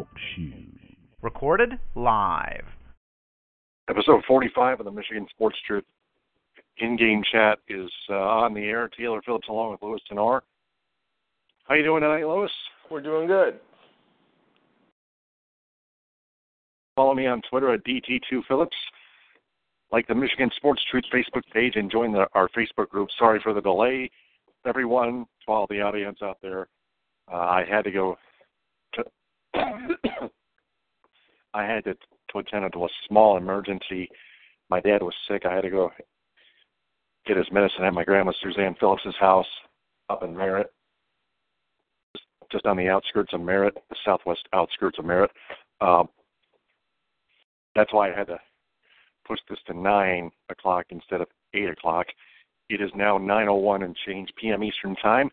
Talk Shoe. Recorded live. Episode 45 of the Michigan Sports Truth in-game chat is uh, on the air. Taylor Phillips along with Louis Tenor. How you doing tonight, Louis? We're doing good. Follow me on Twitter at DT2Phillips. Like the Michigan Sports Truth Facebook page and join the, our Facebook group. Sorry for the delay, everyone, to all the audience out there. Uh, I had to go to I had to, to attend to a small emergency. My dad was sick. I had to go get his medicine at my grandma Suzanne Phillips's house up in Merritt, just on the outskirts of Merritt, the southwest outskirts of Merritt. Um, that's why I had to push this to nine o'clock instead of eight o'clock. It is now 9:01 and change p.m. Eastern Time.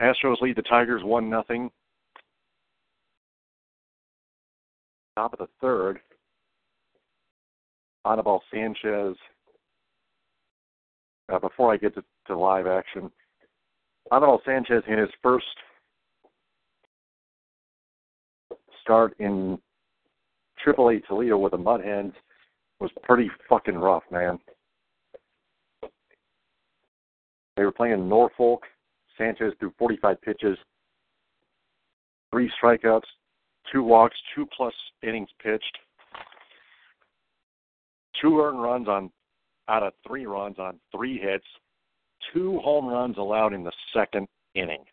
Astros lead the Tigers one nothing. Top of the third, Anibal Sanchez. Uh, before I get to, to live action, Anibal Sanchez in his first start in AAA Toledo with the Mud Hens was pretty fucking rough, man. They were playing Norfolk. Sanchez threw 45 pitches, three strikeouts, two walks, two plus innings pitched, two earned runs on out of three runs on three hits, two home runs allowed in the second inning.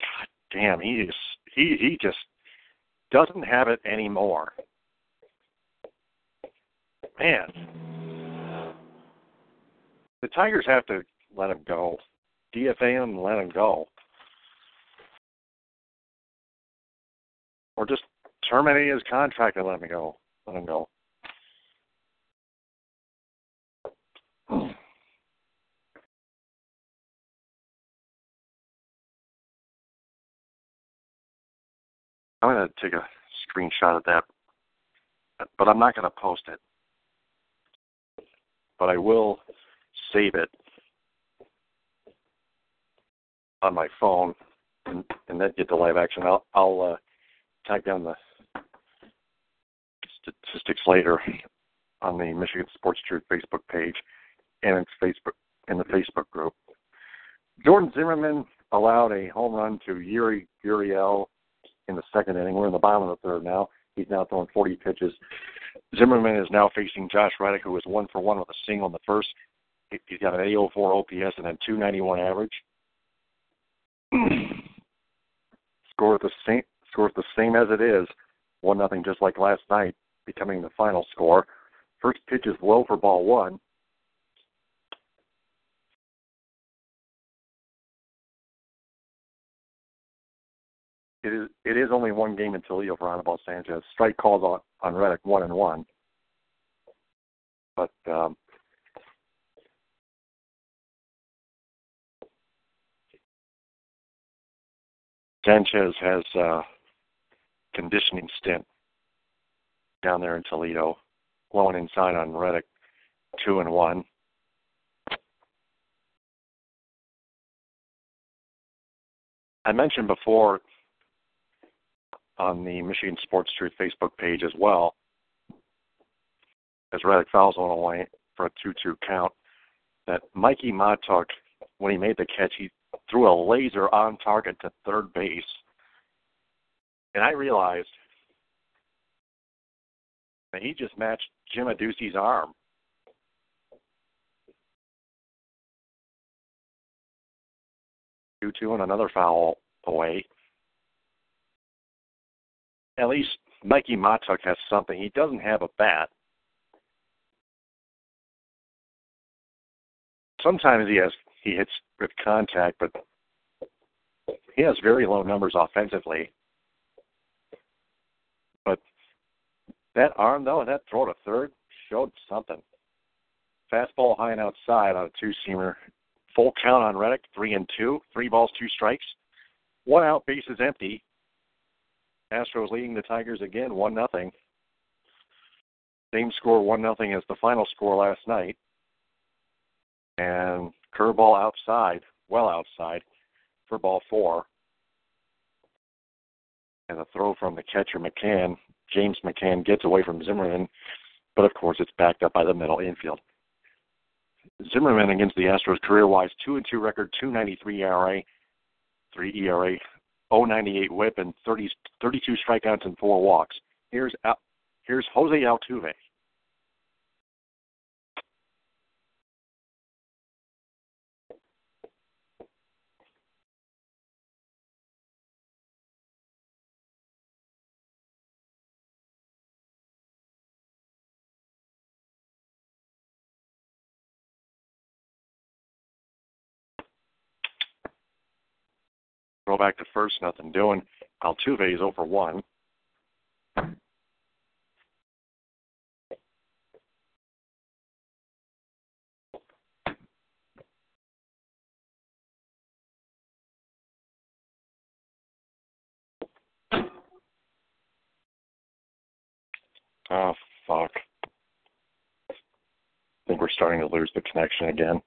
God damn, he is he he just doesn't have it anymore. Man, the Tigers have to let him go. DFA him let him go. Or just terminate his contract and let him go. Let him go. I'm going to take a screenshot of that, but I'm not going to post it. But I will save it on my phone and, and then get the live action. I'll, I'll uh, type down the statistics later on the Michigan Sports Truth Facebook page and its Facebook in the Facebook group. Jordan Zimmermann allowed a home run to Yuri Gurriel in the second inning. We're in the bottom of the third now. He's now throwing 40 pitches. Zimmermann is now facing Josh Reddick, who is one for one with a single in the first. He's got an 804 OPS and a 291 average. score the same score the same as it is, one nothing, just like last night, becoming the final score. First pitch is low for ball one. It is it is only one game in Toledo for Anibal Sanchez. Strike calls on on Reddick one and one. But um, Sanchez has a conditioning stint down there in Toledo, blowing inside on Reddick, two and one. I mentioned before on the Michigan Sports Truth Facebook page as well, as Reddick fouls away for a 2-2 count, that Mikey Mahtook, when he made the catch, he threw a laser on target to third base. And I realized that he just matched Jim Adduci's arm. Two two and another foul away. At least Mikey Mahtook has something. He doesn't have a bat. Sometimes he has he hits with contact, but he has very low numbers offensively. But that arm, though, that throw to third showed something. Fastball high and outside on a two seamer. Full count on Reddick, three and two, three balls, two strikes. One out, base is empty. Astros leading the Tigers again, one nothing. Same score, one nothing as the final score last night. And curveball outside, well outside, for ball four. and a throw from the catcher McCann. James McCann gets away from Zimmermann, but of course it's backed up by the middle infield. Zimmermann against the Astros career-wise, two and two record, 293 ERA, three ERA, 098 WHIP, and 30, 32 strikeouts and four walks. Here's here's Jose Altuve. Go back to first, nothing doing. Altuve is over one. Oh, fuck. I think we're starting to lose the connection again.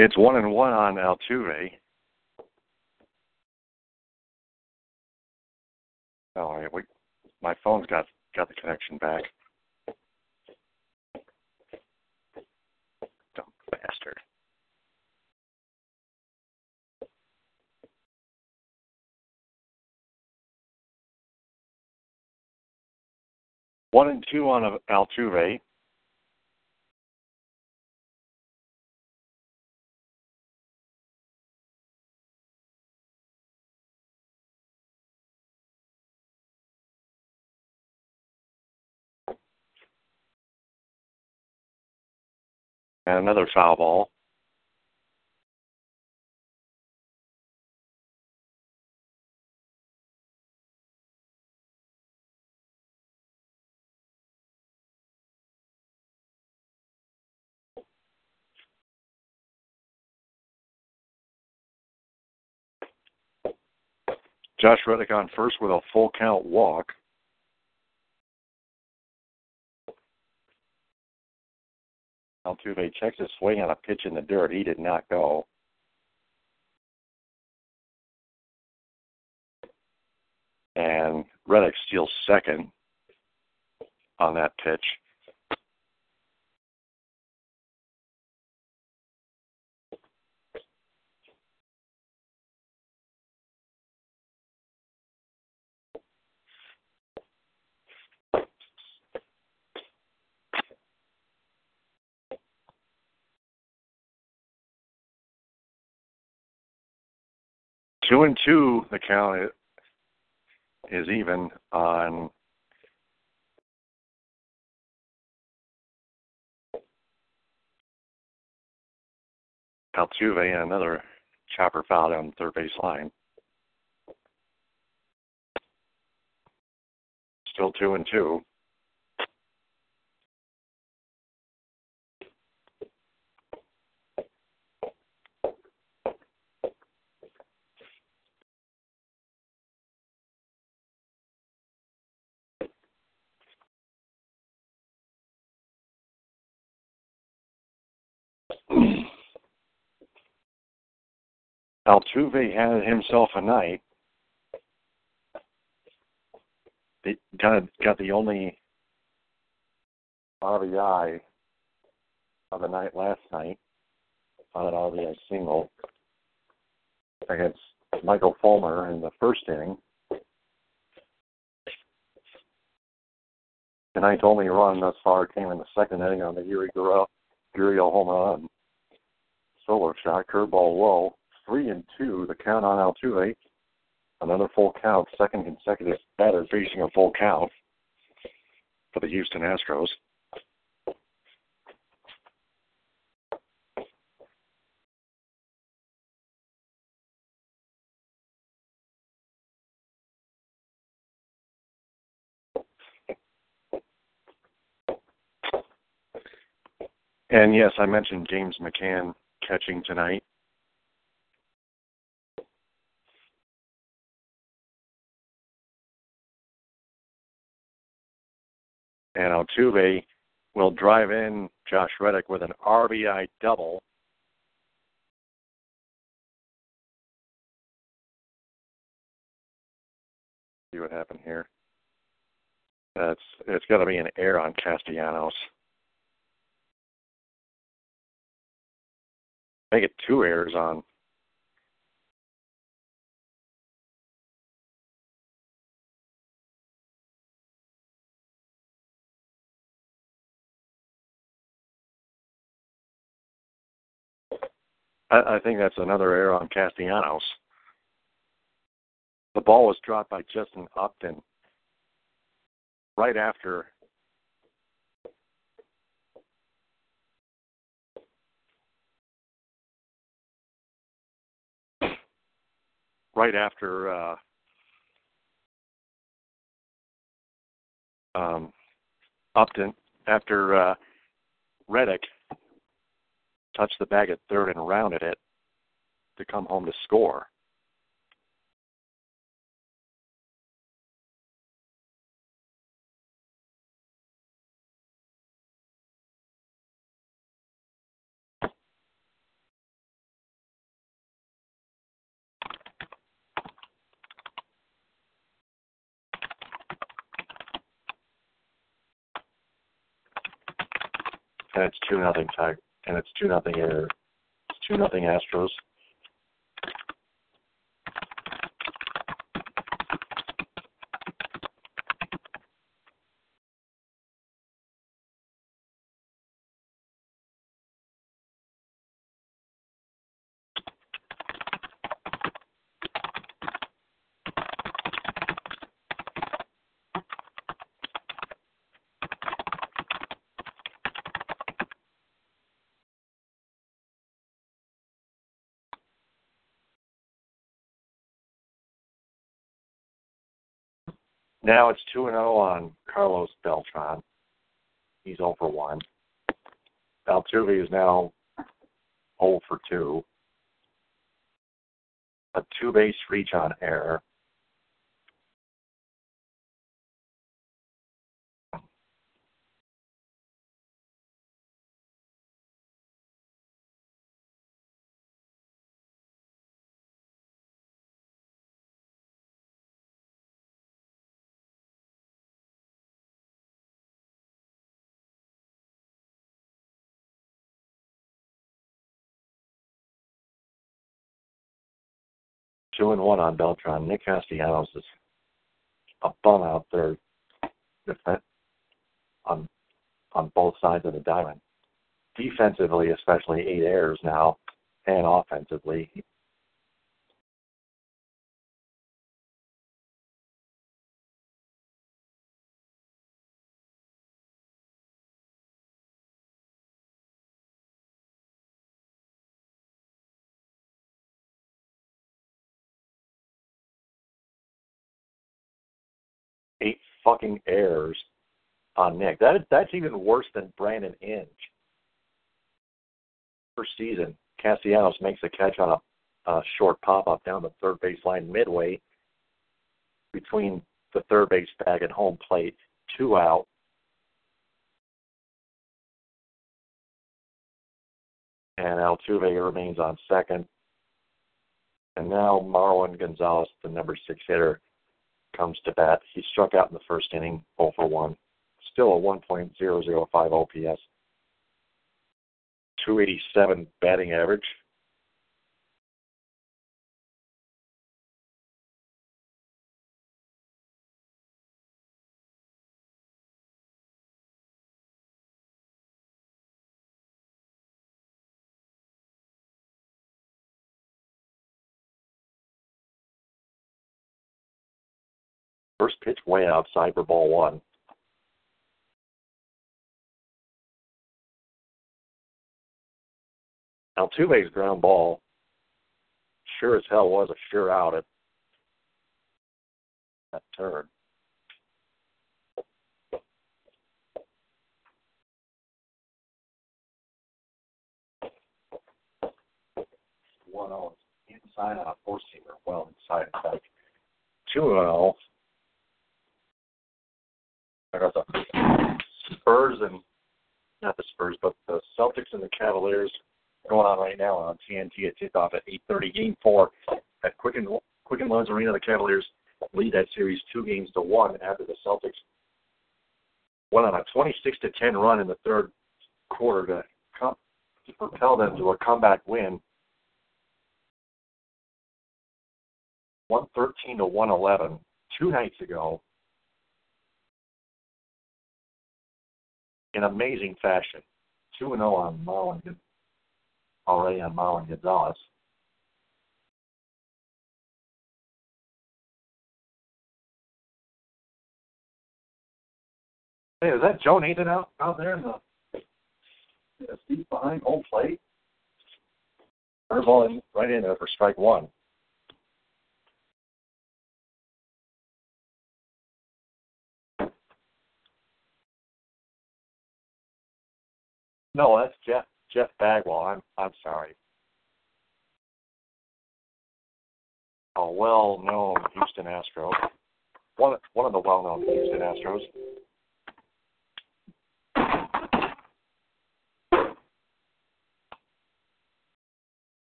It's one and one on Altuve. Oh, All right, we, my phone's got got the connection back. Dumb bastard. One and two on Altuve. And another foul ball. Josh Reddick on first with a full count walk. Altuve checks his swing on a pitch in the dirt. He did not go. And Reddick steals second on that pitch. Two and two, the count is even on Altuve and another chopper foul down the third base line. Still two and two. Altuve had himself a night. He got got the only RBI of the night last night on an RBI single against Michael Fulmer in the first inning. Tonight's only run thus far came in the second inning on the Yuri Gurriel home run. Solo shot, curveball low, three and two. The count on Altuve, another full count, second consecutive batter facing a full count for the Houston Astros. And yes, I mentioned James McCann catching tonight. And Altuve will drive in Josh Reddick with an RBI double. See what happened here. That's it's got to be an error on Castellanos. Make it two errors on I, I think that's another error on Castellanos. The ball was dropped by Justin Upton right after right after uh, um, Upton after uh, Reddick touched the bag at third and rounded it to come home to score. And it's two nothing tie and it's two nothing air it's two nothing Astros. Now it's 2 and 0 on Carlos Beltran. He's 0 for 1. Altuve is now 0 for 2. A two base reach on error. Two and one on Beltran. Nick Castellanos is a bum out there on on both sides of the diamond. Defensively, especially eight errors now, and offensively, fucking errors on Nick. That that's even worse than Brandon Inge. First season, Castellanos makes a catch on a, a short pop up down the third base line midway between the third base bag and home plate, two out. And Altuve remains on second. And now Marwin Gonzalez, the number six hitter, comes to bat. He struck out in the first inning, 0 for 1. Still a 1.005 OPS. 287 batting average. First pitch way outside for ball one. Altuve's ground ball sure as hell was a sure out at that turn. One out inside on a four seamer, well inside. Two out I got the Spurs and not the Spurs, but the Celtics and the Cavaliers going on right now on TNT. It tipped off at 8:30. Game four at Quicken Quicken Loans Arena. The Cavaliers lead that series two games to one after the Celtics went on a 26 to 10 run in the third quarter to, come, to propel them to a comeback win. 113 to 111 two nights ago in amazing fashion. 2 0 on Marlon, already on Marlon Gonzalez. Hey, is that Joe Nathan out out there in the, the seat behind home plate? Curveball right in there for strike one. No, that's Jeff Jeff Bagwell. I'm I'm sorry. A well-known Houston Astro. One one of the well-known Houston Astros.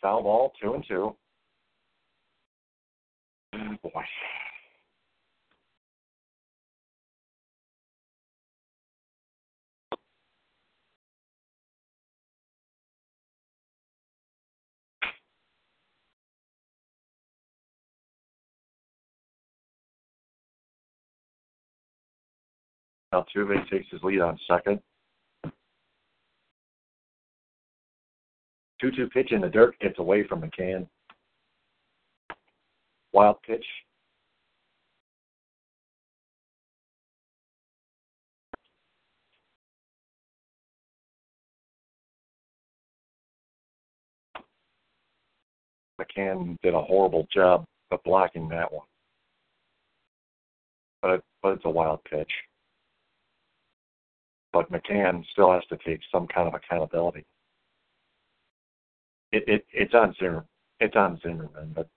Foul ball, two and two. Oh boy. Altuve takes his lead on second. 2 2 pitch in the dirt gets away from McCann. Wild pitch. McCann did a horrible job of blocking that one. But, but it's a wild pitch. But McCann still has to take some kind of accountability it, it it's on Zimmer. It's on Zimmermann, but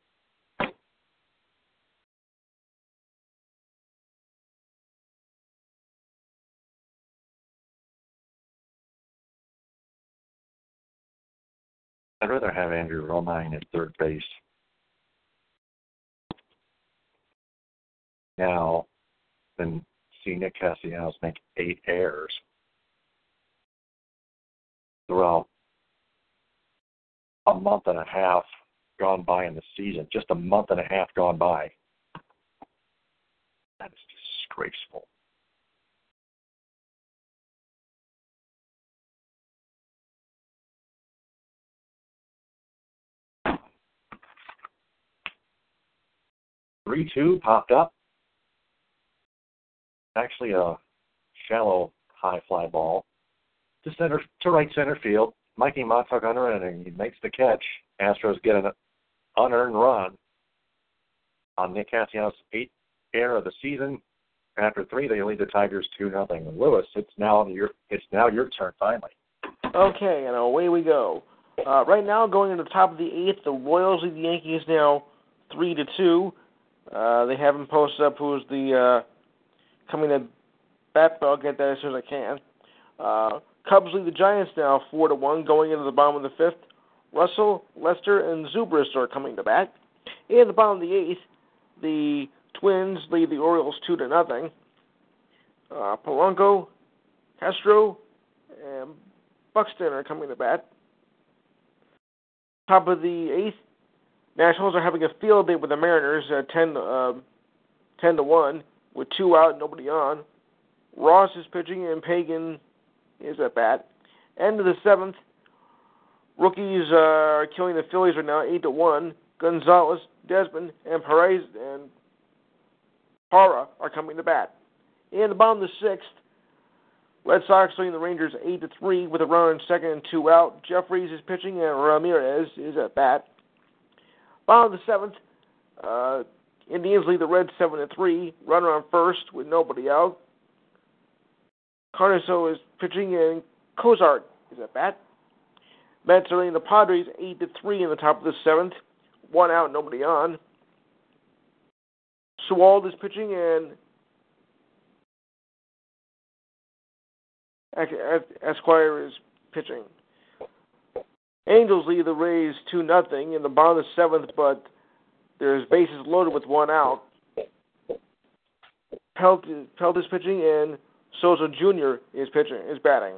I'd rather have Andrew Romine at third base now than see Nick Castellanos make eight errors throughout a month and a half gone by in the season, just a month and a half gone by. That is disgraceful. Three two popped up. Actually, a shallow high fly ball to center to right center field. Mikey Mahtook and he makes the catch. Astros get an unearned run on Nick Castellanos' eighth error of the season. After three, they lead the Tigers two nothing. Lewis, it's now your it's now your turn finally. Okay, and away we go. Uh, right now, going into the top of the eighth, the Royals lead the Yankees now three to two. Uh, they haven't posted up who's the uh, coming to bat, but I'll get that as soon as I can. Uh, Cubs lead the Giants now four to one going into the bottom of the fifth. Russell, Lester, and Zobrist are coming to bat. In the bottom of the eighth, the Twins lead the Orioles two to nothing. Uh, Polanco, Castro, and Buxton are coming to bat. Top of the eighth, Nationals are having a field day with the Mariners at 10, uh, 10 to 1 with two out, nobody on. Ross is pitching and Pagan is at bat. End of the seventh. Rockies uh, are killing the Phillies right now, eight to one. Gonzalez, Desmond, and Perez and Parra are coming to bat. In the bottom of the sixth, Red Sox leading the Rangers eight to three with a runner in second and two out. Jeffress is pitching and Ramirez is at bat. Bottom of the seventh, uh, Indians lead the Reds seven to three. Runner on first with nobody out. Cardoso is pitching and Cozart is at bat. Mets are leading the Padres eight to three in the top of the seventh. One out, nobody on. Sewald is pitching and Esquire is pitching. Angels lead the Rays two nothing in the bottom of the seventh, but there's bases loaded with one out. Pelt, Pelt is pitching and Souza Jr. is pitching is batting.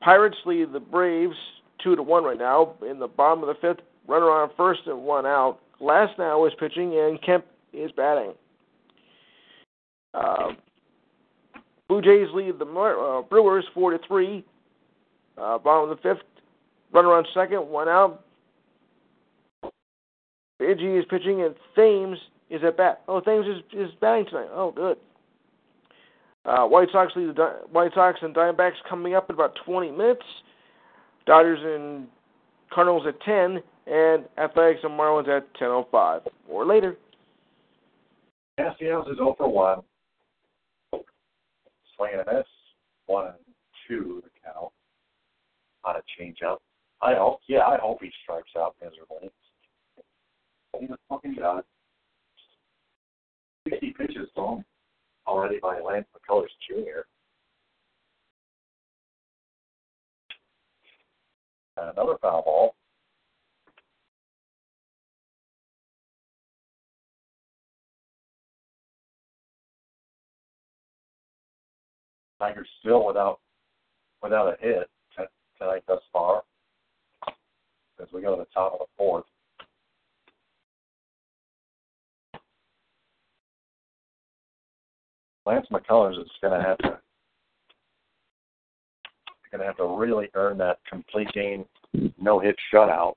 Pirates lead the Braves two to one right now in the bottom of the fifth. Runner on first and one out. Glasnow is pitching and Kemp is batting. Uh, Blue Jays lead the uh, Brewers four to three. Uh, bottom of the fifth. Runner on second, one out. Iggy is pitching and Thames is at bat. Oh, Thames is is batting tonight. Oh, good. Uh, White Sox lead the White Sox and Diamondbacks coming up in about 20 minutes. Dodgers and Cardinals at 10, and Athletics and Marlins at 10:05 or later. Castellanos is 0 for 1. Swinging a miss. 1 and 2 the count on a changeup. I hope, yeah, I hope he strikes out miserably. He's a fucking god. 60 pitches thrown already by Lance McCullers Jr. And another foul ball. Tigers still without without a hit tonight thus far as we go to the top of the fourth. Lance McCullers is going to have to going to have to really earn that complete game no hit shutout.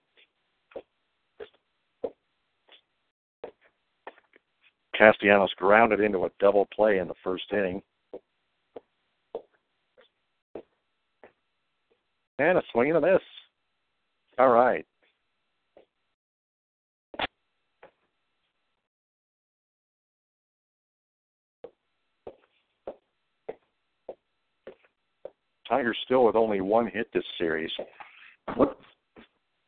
Castellanos grounded into a double play in the first inning. And a swing and a miss. All right. Tigers still with only one hit this series. What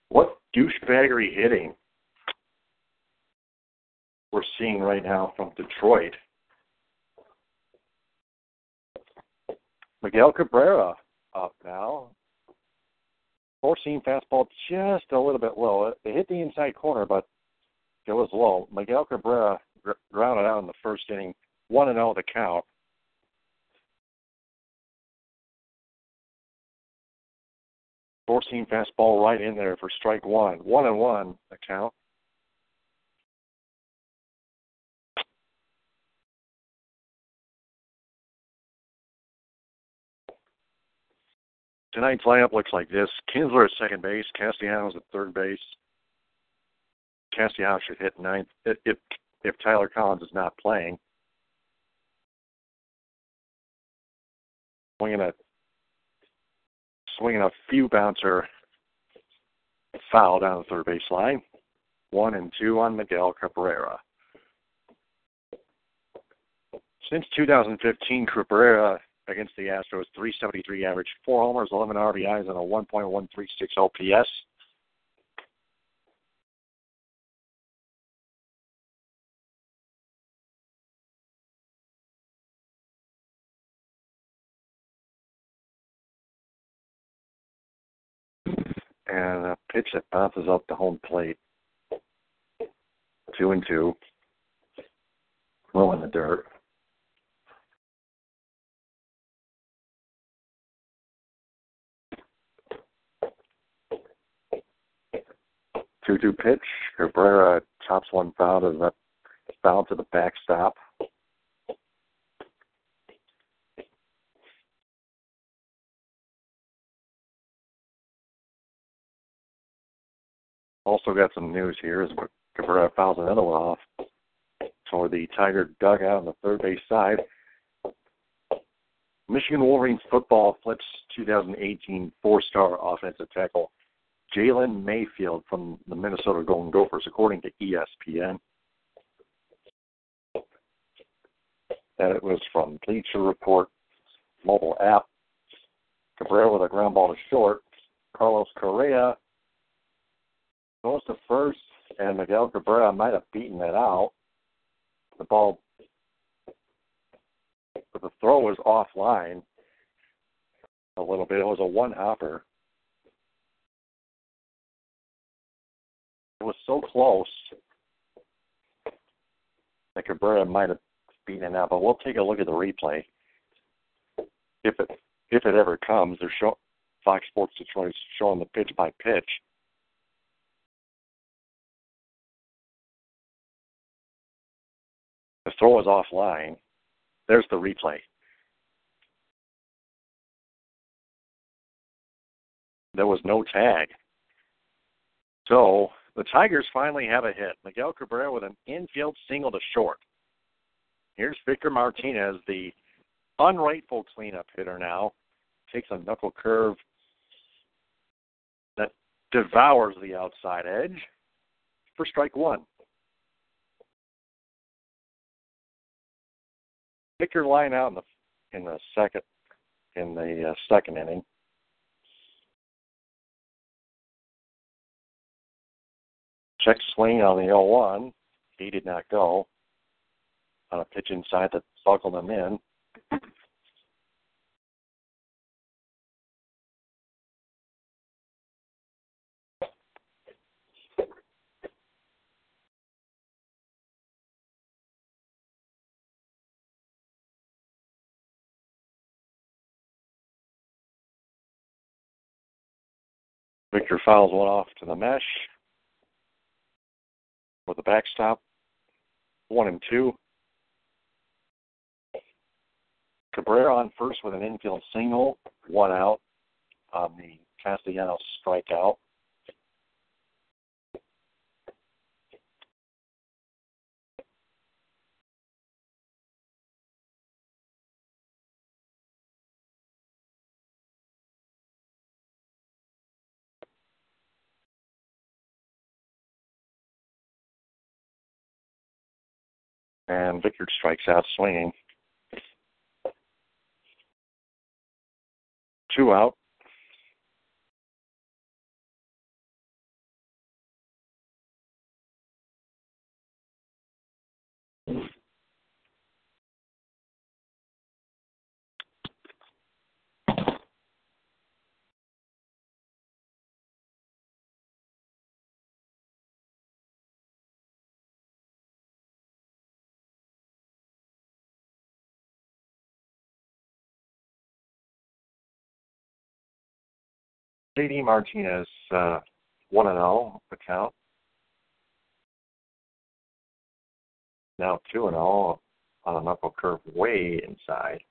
what douchebaggery hitting we're seeing right now from Detroit. Miguel Cabrera up now. Four seam fastball just a little bit low. It hit the inside corner, but it was low. Miguel Cabrera grounded out in the first inning, one and zero oh the count. Four seam fastball right in there for strike one. One and one account. Tonight's lineup looks like this: Kinsler at second base, Castellanos at third base. Castellanos should hit ninth if if Tyler Collins is not playing. Swinging a swinging a few bouncer foul down the third base line. One and two on Miguel Cabrera. Since 2015, Cabrera against the Astros, 373 average, four homers, 11 RBIs, and a 1.136 OPS. Pitch that bounces up the home plate. Two and two. Low in the dirt. Two two pitch. Cabrera chops one foul to the foul to the backstop. Also got some news here as Cabrera fouls another one off toward the Tiger dugout on the third base side. Michigan Wolverines football flips 2018 four-star offensive tackle Jalen Mayfield from the Minnesota Golden Gophers, according to ESPN. That it was from Bleacher Report mobile app. Cabrera with a ground ball to short. Carlos Correa goes to first, and Miguel Cabrera might have beaten it out. The ball, but the throw was offline a little bit. It was a one hopper. It was so close that Cabrera might have beaten it out, but we'll take a look at the replay. If it if it ever comes, they're show Fox Sports Detroit showing the pitch by pitch. The throw is offline. There's the replay. There was no tag. So the Tigers finally have a hit. Miguel Cabrera with an infield single to short. Here's Victor Martinez, the unrightful cleanup hitter now. Takes a knuckle curve that devours the outside edge for strike one. Victor line out in the in the second in the uh, second inning. Check swing on the 0-1. He did not go on a pitch inside that buckled him in. Victor fouls one off to the mesh with the backstop. One and two. Cabrera on first with an infield single, one out on the Castellanos strikeout. And Victor strikes out swinging. Two out. JD Martinez, uh, 1 and 0 account. Now 2 and 0 on an knuckle curve way inside.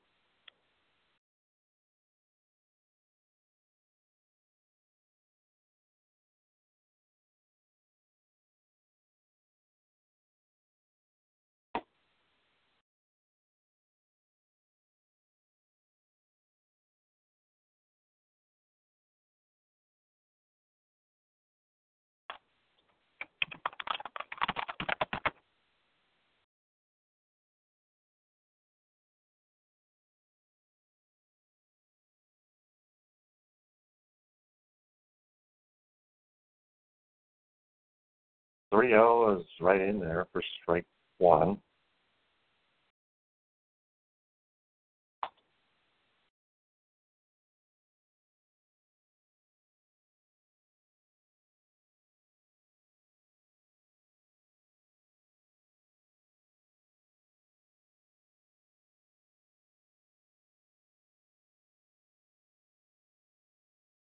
Zero is right in there for strike one.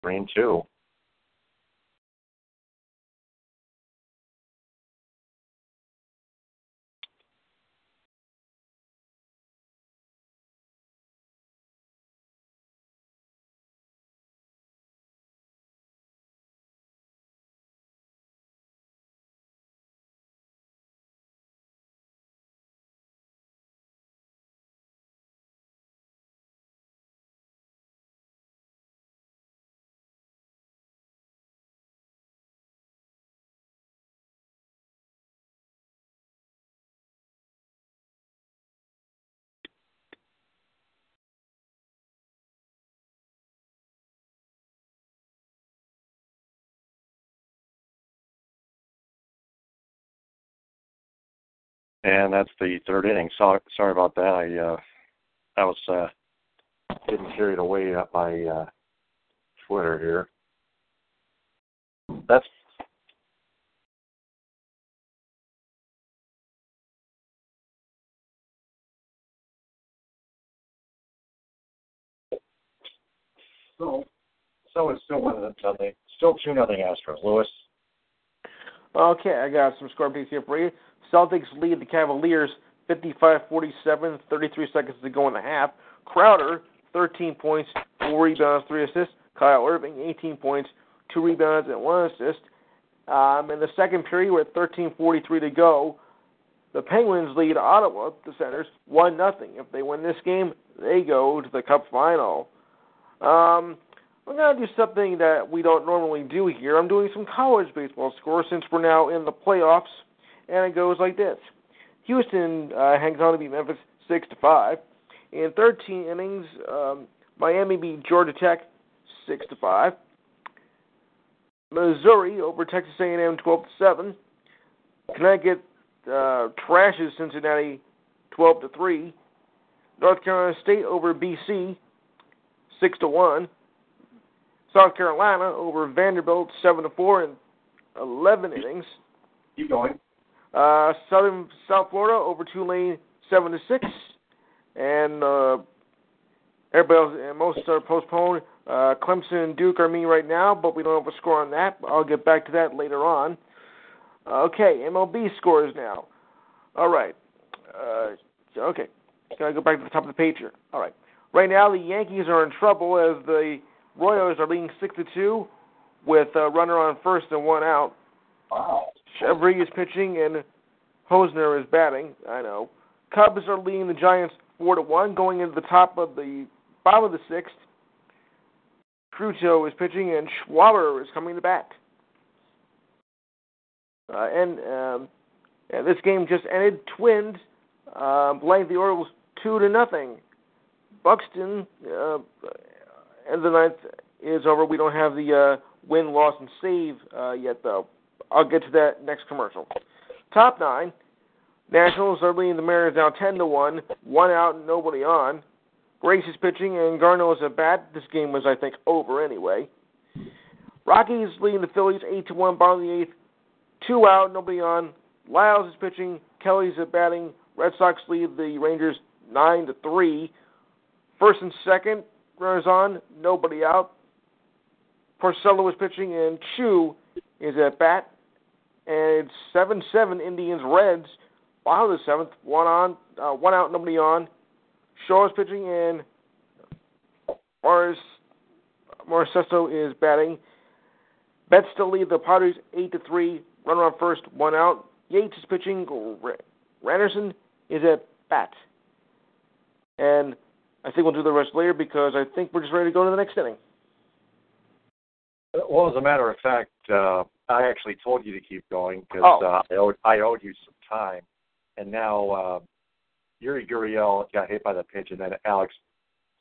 Three and two. And that's the third inning. Sorry, sorry about that. I uh, I was uh, getting carried away up by uh, Twitter here. That's so. So it's still one of nothing. Still two nothing Astros. Lewis. Okay, I got some score picks here for you. Celtics lead the Cavaliers 55-47, 33 seconds to go in the half. Crowder, 13 points, 4 rebounds, 3 assists. Kyrie Irving, 18 points, 2 rebounds, and 1 assist. Um, in the second period, with 13:43 to go, the Penguins lead Ottawa, the Senators, one nothing. If they win this game, they go to the Cup final. Um, I'm going to do something that we don't normally do here. I'm doing some college baseball scores since we're now in the playoffs, and it goes like this: Houston uh, hangs on to beat Memphis six to five. In 13 innings, um, Miami beat Georgia Tech six to five. Missouri over Texas A&M 12 to seven. Connecticut uh, trashes Cincinnati 12 to three. North Carolina State over BC six to one. South Carolina over Vanderbilt seven to four in eleven innings. Keep going. Uh, Southern South Florida over Tulane seven to six, and uh, everybody else and most are postponed. Uh, Clemson and Duke are meeting right now, but we don't have a score on that. I'll get back to that later on. Okay, MLB scores now. All right. Uh, okay, gotta go back to the top of the page here. All right. Right now, the Yankees are in trouble as the Royals are leading six to two, with a runner on first and one out. Wow. Chevry is pitching and Hosmer is batting. I know. Cubs are leading the Giants four to one, going into the top of the bottom of the sixth. Cruto is pitching and Schwarber is coming to bat. Uh, and um, yeah, this game just ended. Twins uh, blanked the Orioles two to nothing. Buxton uh, and the ninth is over. We don't have the uh, win, loss, and save uh, yet, though. I'll get to that next commercial. Top nine. Nationals are leading the Mariners now 10 to 1. One out, nobody on. Grace is pitching, and Garneau is at bat. This game was, I think, over anyway. Rockies leading the Phillies 8 to 1, bottom of the eighth. Two out, nobody on. Lyles is pitching. Kelly's at batting. Red Sox lead the Rangers 9 to 3. First and second, runners on, nobody out. Porcello is pitching, and Choo is at bat. And it's 7 7 Indians Reds. Bottom of the seventh, one on, uh, one out, nobody on. Shaw is pitching, and Morris Marcesto is batting. Mets still lead the Padres eight to three. Runner on first, one out. Yates is pitching. Granderson is at bat. And I think we'll do the rest later because I think we're just ready to go to the next inning. Well, as a matter of fact, uh, I actually told you to keep going because Oh. uh, I, owed, I owed you some time, and now uh, Yuli Gurriel got hit by the pitch, and then Alex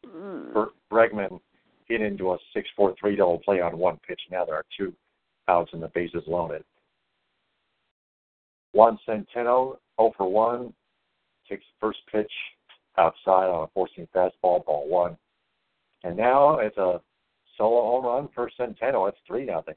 Ber- Bregman hit into a six-four-three double play on one pitch. Now there are two outs and the bases loaded. Juan Centeno, 0 for 1, takes the first pitch outside on a four-seam fastball, ball one. And now it's a solo home run for Centeno. It's 3 nothing.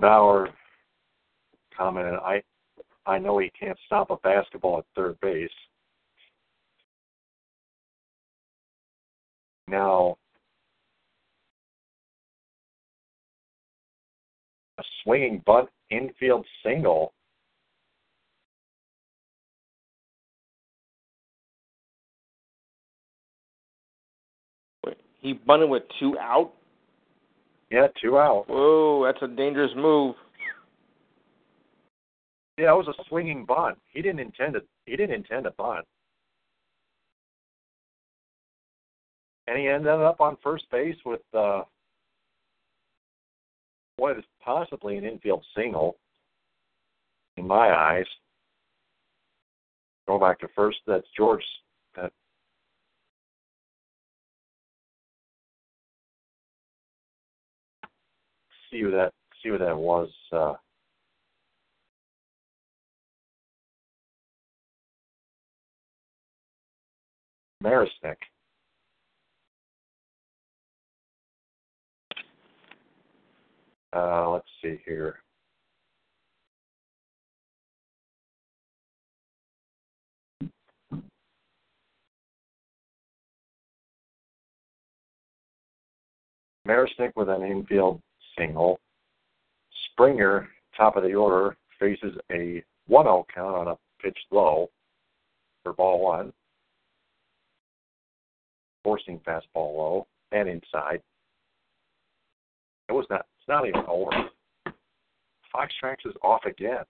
Bauer commented, I I know he can't stop a basketball at third base. Now, a swinging bunt infield single. He bunted with two out. Yeah, two out. Whoa, that's a dangerous move. Yeah, that was a swinging bunt. He didn't intend to. He didn't intend to bunt, and he ended up on first base with uh, what is possibly an infield single. In my eyes, go back to first. That's George. That see who that see who that was. Uh, Marisnick. Uh, let's see here. Marisnick with an infield single. Springer, top of the order, faces a 1 0 count on a pitch low for ball one four-seam fastball low and inside. It was not. It's not even over. Fox Tracks is off again.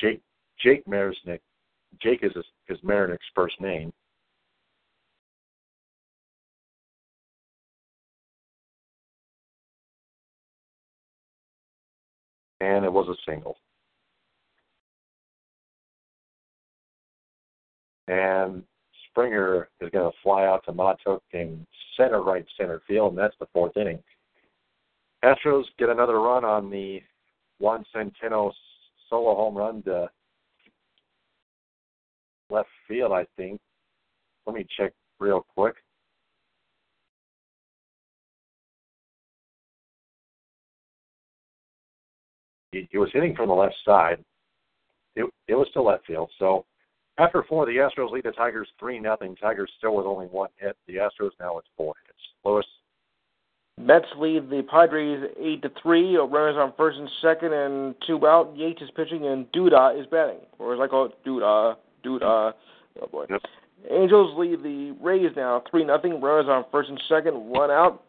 Jake Jake Marisnick. Jake is his, is Marisnick's first name. and it was a single. And Springer is going to fly out to Mahtook in center right center field, and that's the fourth inning. Astros get another run on the Juan Centeno solo home run to left field, I think. Let me check real quick. he, he was hitting from the left side. It, it was to left field. So after four, the Astros lead the Tigers three nothing. Tigers still with only one hit. The Astros now it's four hits. Lewis. Mets lead the Padres eight to three. Runners on first and second, and two out. Yates is pitching, and Duda is batting, or as I call it, Duda, Duda. Oh boy. Yep. Angels lead the Rays now three nothing. Runners on first and second, one out.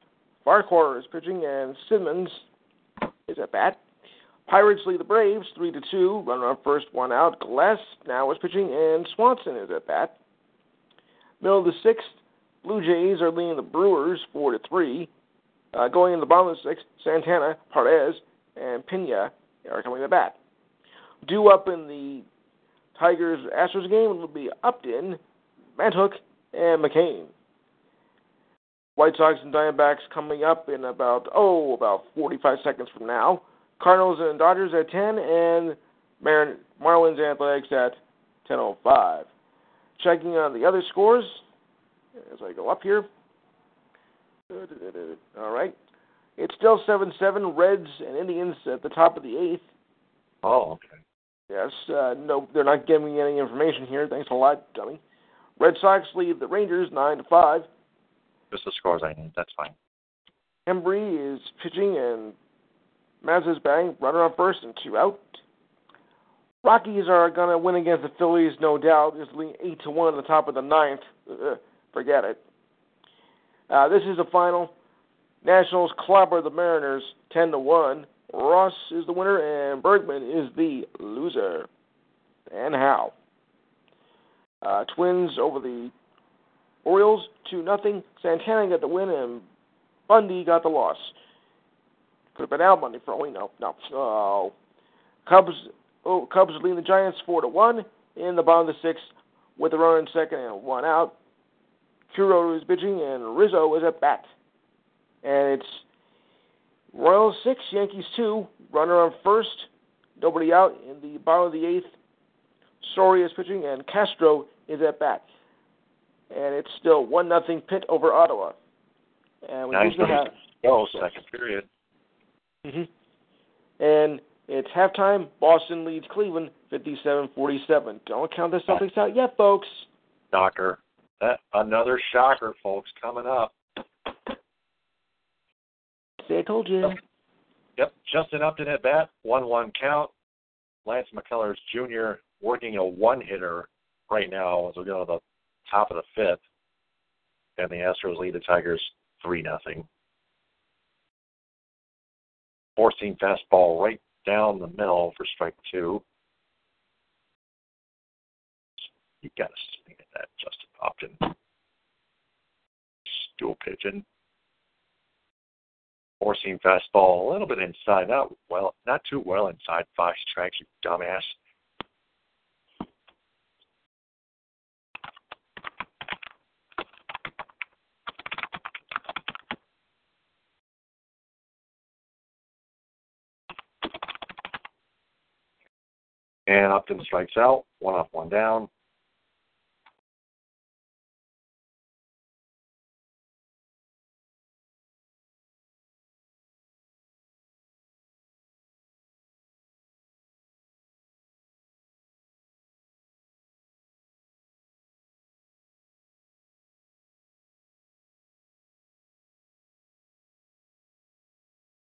Farquhar is pitching, and Simmons is at bat. Pirates lead the Braves three to two. Runner on first, one out. Glass now is pitching, and Swanson is at bat. Middle of the sixth, Blue Jays are leading the Brewers four to three. Uh, going in the bottom of the sixth, Santana, Pardes, and Pena are coming to bat. Due up in the Tigers Astros game will be Upton, Mahtook, and McCann. White Sox and Diamondbacks coming up in about oh about 45 seconds from now. Cardinals and Dodgers at 10, and Mar- Marlins and Athletics at 10.05. Checking on the other scores as I go up here. All right. It's still 7 7, Reds and Indians at the top of the eighth. Oh, okay. Yes, uh, no, they're not giving me any information here. Thanks a lot, dummy. Red Sox lead the Rangers 9 to 5. Just the scores I need. That's fine. Embry is pitching and Mazza's batting, runner on first and two out. Rockies are going to win against the Phillies, no doubt. It's leading eight to one at the top of the ninth. Uh, forget it. Uh, this is the final. Nationals clobber the Mariners ten to one. Ross is the winner and Bergman is the loser. And how? Uh, twins over the Orioles two nothing. Santana got the win and Bundy got the loss. Could have been Al Bundy for all we know. No. So Cubs oh, Cubs leading the Giants four to one in the bottom of the sixth with a runner in second and one out. Kuro is pitching and Rizzo is at bat. And it's Royals six, Yankees two, runner on first, nobody out in the bottom of the eighth. Soria is pitching and Castro is at bat. And it's still one nothing Pitt over Ottawa. And we Nice usually have Go second period. hmm And It's halftime. Boston leads Cleveland 57-47. Don't count the Celtics out yet, folks. Shocker. That another shocker, folks, coming up. See, I told you. Yep, Justin Upton at bat, one-one count. Lance McCullers Jr. working a one-hitter right now as we go to the top of the fifth, and the Astros lead the Tigers three nothing. Four-seam fastball right down the middle for strike two. You got to swing at that, Justin Upton. Stool pigeon. Four-seam fastball a little bit inside, not well, not too well inside. Five strikes, you dumbass. And Upton strikes out, one up, one down.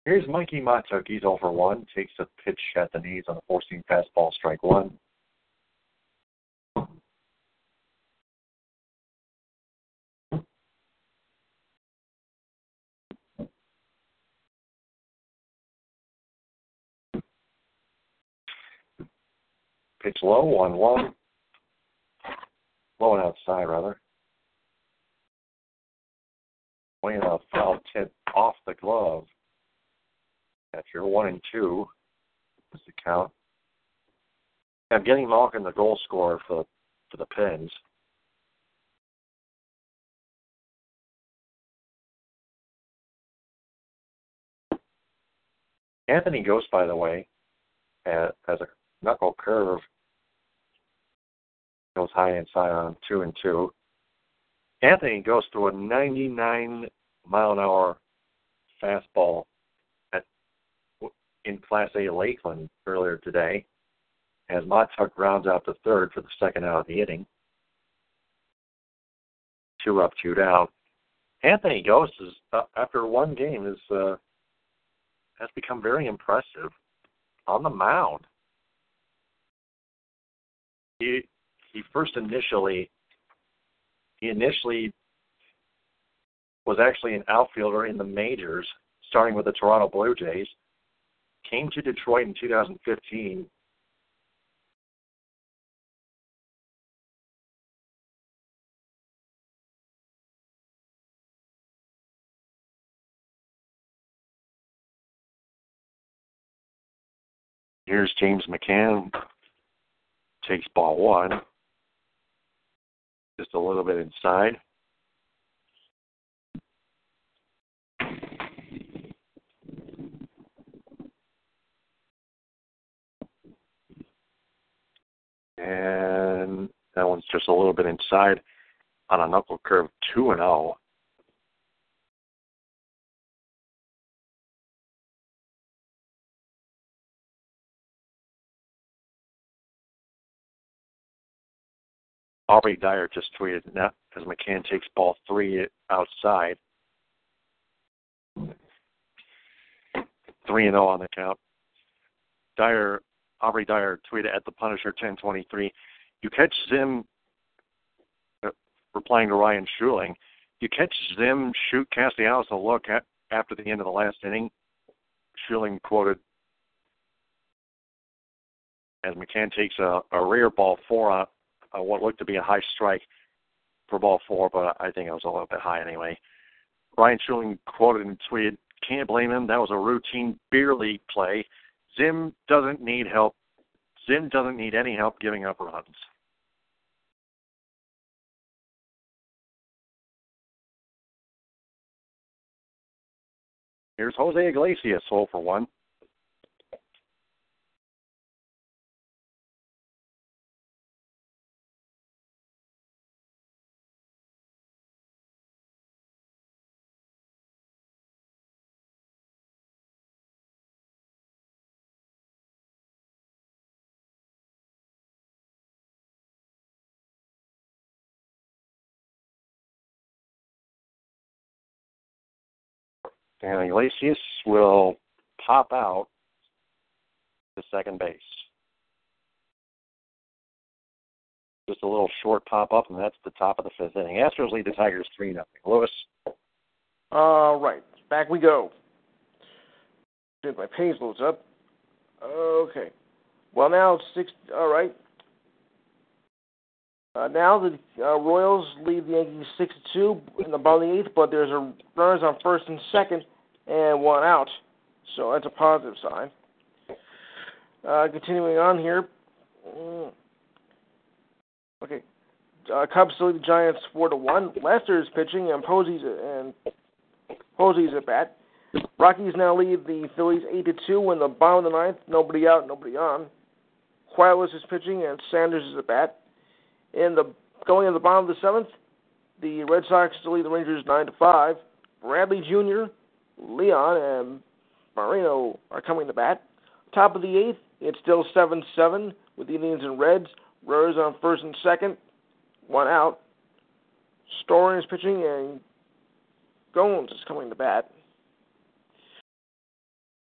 Here's Mikey Mahtook. He's over one. Takes a pitch at the knees on a four-seam fastball, strike one. Pitch low, one one. Low and outside, rather. Playing a foul tip off the glove. Catcher one and two is the count. I'm getting Malkin the goal scorer for for the Pens. Anthony Gose, by the way, has a knuckle curve. Goes high inside on two and two. Anthony Gose threw a 99 mile an hour fastball in Class A Lakeland earlier today. As Mahtook rounds out the third for the second out of the inning. Two up, two down. Anthony Gose is uh, after one game is uh, has become very impressive on the mound. He he first initially he initially was actually an outfielder in the majors, starting with the Toronto Blue Jays. Came to Detroit in 2015. Here's James McCann. Takes ball one. Just a little bit inside. And that one's just a little bit inside on a knuckle curve 2 and 0. Aubrey Dyer just tweeted now as McCann takes ball three outside. Three and zero on the count. Dyer, Aubrey Dyer tweeted at the Punisher ten twenty three. You catch Zim, uh, replying to Ryan Schuling. You catch Zim shoot Castellanos a look at, after the end of the last inning. Schuling quoted as McCann takes a, a rear ball four on uh, what looked to be a high strike for ball four, but I think it was a little bit high anyway. Ryan Schuling quoted and tweeted, "Can't blame him. That was a routine beer league play. Zim doesn't need help. Zim doesn't need any help giving up runs." Here's Jose Iglesias, hole for one. And Iglesias will pop out to second base. Just a little short pop up, and that's the top of the fifth inning. Astros lead the Tigers 3 0. Lewis? All right, back we go. Did my page loads up. Okay. Well, now six. All right. Uh, now the uh, Royals lead the Yankees six to two in the bottom of the eighth, but there's a runners on first and second, and one out. So that's a positive sign. Uh, continuing on here. Mm. Okay. Uh, Cubs lead the Giants four to one. Lester is pitching, and Posey's and Posey's at bat. Rockies now lead the Phillies eight to two in the bottom of the ninth. Nobody out, nobody on. Quiles is pitching, and Sanders is at bat. In the going in the bottom of the seventh, the Red Sox still lead the Rangers nine to five. Bradley Jr., Leon, and Moreno are coming to bat. Top of the eighth, it's still seven seven with the Indians and Reds. Rose on first and second, one out. Story is pitching, and Goins is coming to bat.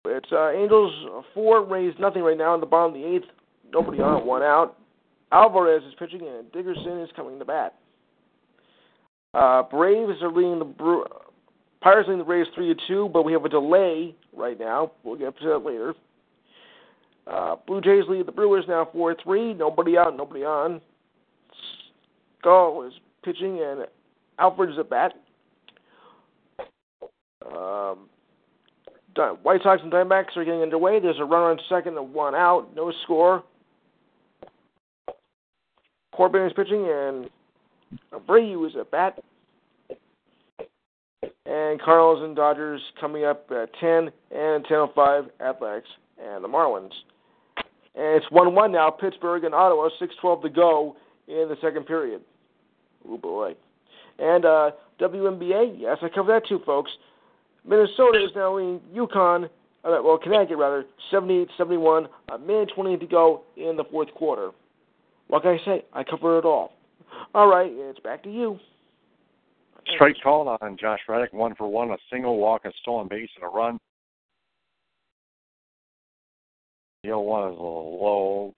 It's uh, Angels four, Rays nothing right now in the bottom of the eighth. Nobody on, one out. Alvarez is pitching, and Dickerson is coming to bat. Uh, Braves are leading the Bre- Pirates leading the Braves three to two, but we have a delay right now. We'll get to that later. Uh, Blue Jays lead the Brewers now four three. Nobody out, nobody on. Skull is pitching, and Alfred is at bat. Um, White Sox and Diamondbacks are getting underway. There's a run on second and one out, no score. Corbin is pitching, and Abreu is at bat. And Cardinals and Dodgers coming up at 10 and 10.05 Athletics and the Marlins. And it's 1 1 now, Pittsburgh and Ottawa, 6.12 to go in the second period. Oh boy. And uh, WNBA, yes, I covered that too, folks. Minnesota is now leading UConn, uh, well, Connecticut rather, 78 71, a minute 20 to go in the fourth quarter. What can I say? I covered it all. All right, it's back to you. Straight call on Josh Reddick, one for one, a single walk, a stolen base, and a run. 0 1 is a low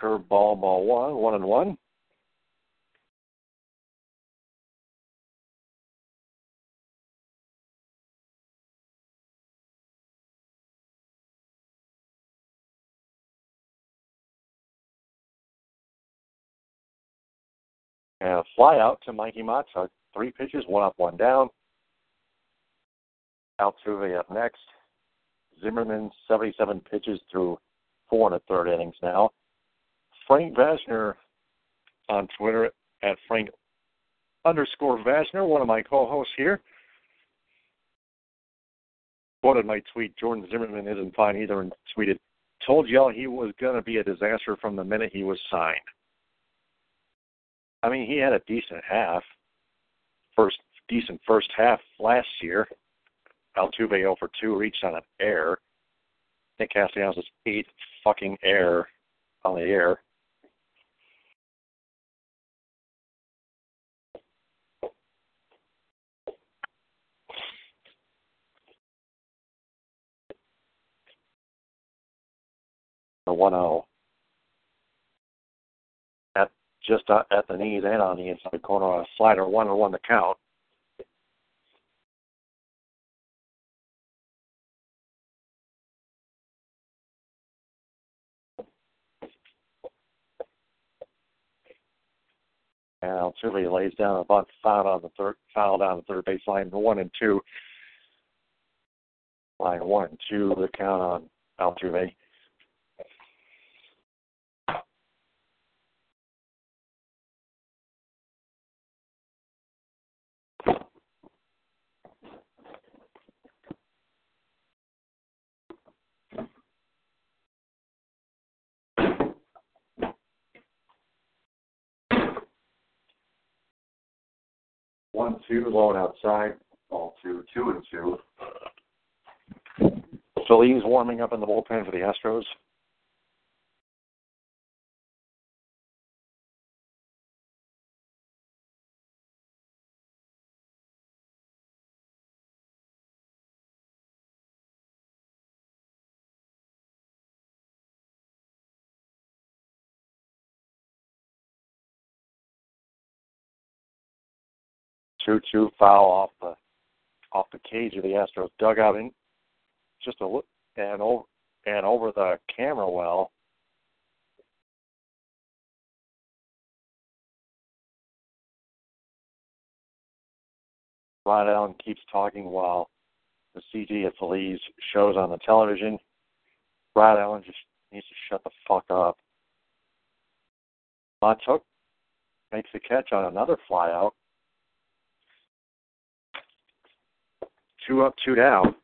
curve ball, ball one, one and one. And a fly out to Mikey Mata. Three pitches, one up, one down. Altuve up next. Zimmermann, 77 pitches through four and a third innings now. Frank Vasner on Twitter at Frank underscore Vasner, one of my co-hosts here, quoted my tweet, Jordan Zimmermann isn't fine either, and tweeted, told y'all he was going to be a disaster from the minute he was signed. I mean, he had a decent half, first decent first half last year. Altuve 0 for 2 reached on an air. Nick Castellanos' eighth fucking air on the air. The 1 0 just at the knees and on the inside corner on a slider, 1 1 to count. And Altuve lays down a bunt foul on the third foul down the third base line one and two. Line one and two the count on Altuve. One, two, low and outside. Ball two, two and two. Feliz warming up in the bullpen for the Astros. Two-two foul off the off the cage of the Astros dugout, and just a look and over and over the camera well. Rod Allen keeps talking while the CG at Feliz shows on the television. Rod Allen just needs to shut the fuck up. Took makes a catch on another flyout. Two up, two down.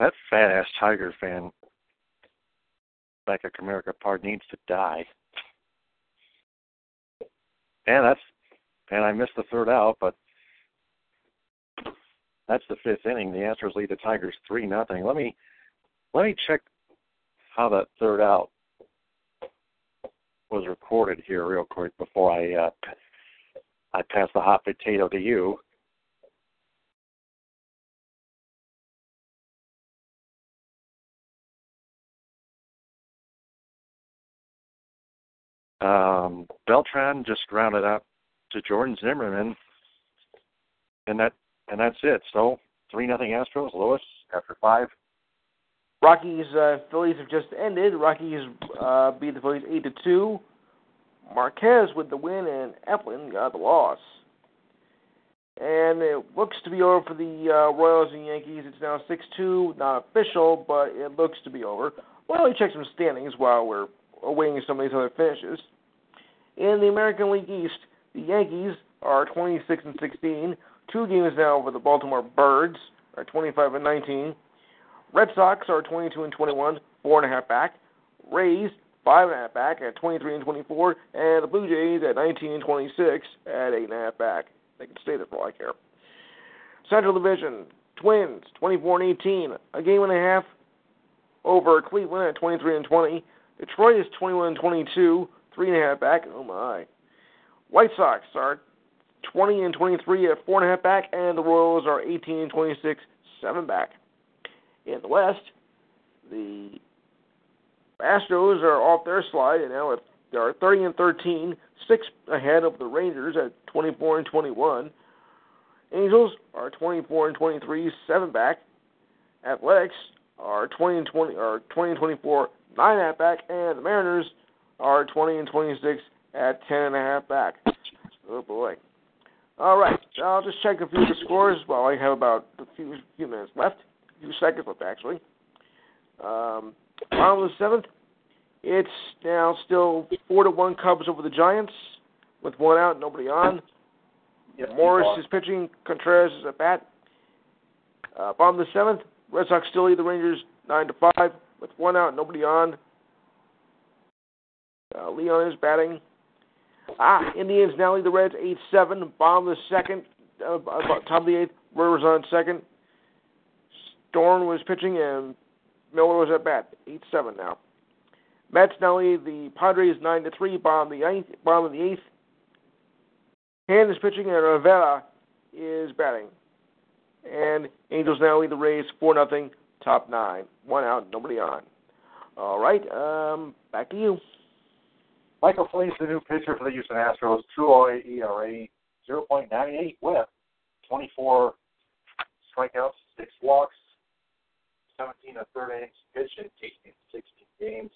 That fat ass Tiger fan back at Comerica Park needs to die. And that's and I missed the third out, but that's the fifth inning. The Astros lead the Tigers three nothing. Let me let me check how that third out was recorded here real quick before I uh, I pass the hot potato to you. Um, Beltran just grounded out to Jordan Zimmermann, and that and that's it. So three nothing Astros. Lewis after five. Rockies uh, Phillies have just ended. Rockies uh, beat the Phillies eight to two. Marquez with the win, and Eflin got the loss. And it looks to be over for the uh, Royals and Yankees. It's now six two, not official, but it looks to be over. Why don't we check some standings while we're awaiting some of these other finishes? In the American League East, the Yankees are 26 and 16, two games now over the Baltimore Birds, are 25 and 19. Red Sox are 22 and 21, four and a half back. Rays five and a half back at 23 and 24, and the Blue Jays at 19 and 26 at eight and a half back. They can stay there for all I care. Central Division Twins 24 and 18, a game and a half over Cleveland at 23 and 20. Detroit is 21 and 22, three and a half back. Oh my. White Sox are 20 and 23 at four and a half back, and the Royals are 18 and 26, seven back. In the West, the Astros are off their slide, and now they are 30 and 13, six ahead of the Rangers at 24 and 21. Angels are 24 and 23, seven back. Athletics are 20 and 20 are 20 and 24, nine at back, and the Mariners are 20 and 26 at 10 and a half back. Oh boy. All right, I'll just check a few of the scores while I have about a few few minutes left, a few seconds left actually. Um, bottom of the seventh, it's now still four to one Cubs over the Giants with one out, nobody on. Yes, Morris is pitching, Contreras is at bat. Uh, bottom of the seventh, Red Sox still lead the Rangers nine to five with one out, nobody on. Uh, Leon is batting. Ah, Indians now lead the Reds 8 7. Bomb the second, uh, top of the eighth. Rivers on second. Storm was pitching, and Miller was at bat. 8 7 now. Mets now lead the Padres 9 to 3. Bomb the eighth. Bomb of the eighth. Hand is pitching, and Rivera is batting. And Angels now lead the Rays 4 0. Top nine. One out, nobody on. All right, um, back to you. Michael Feliz, the new pitcher for the Houston Astros, 2.08 ERA, 0.98 WHIP, 24 strikeouts, six walks, 17 and third innings pitched in 18 16 games.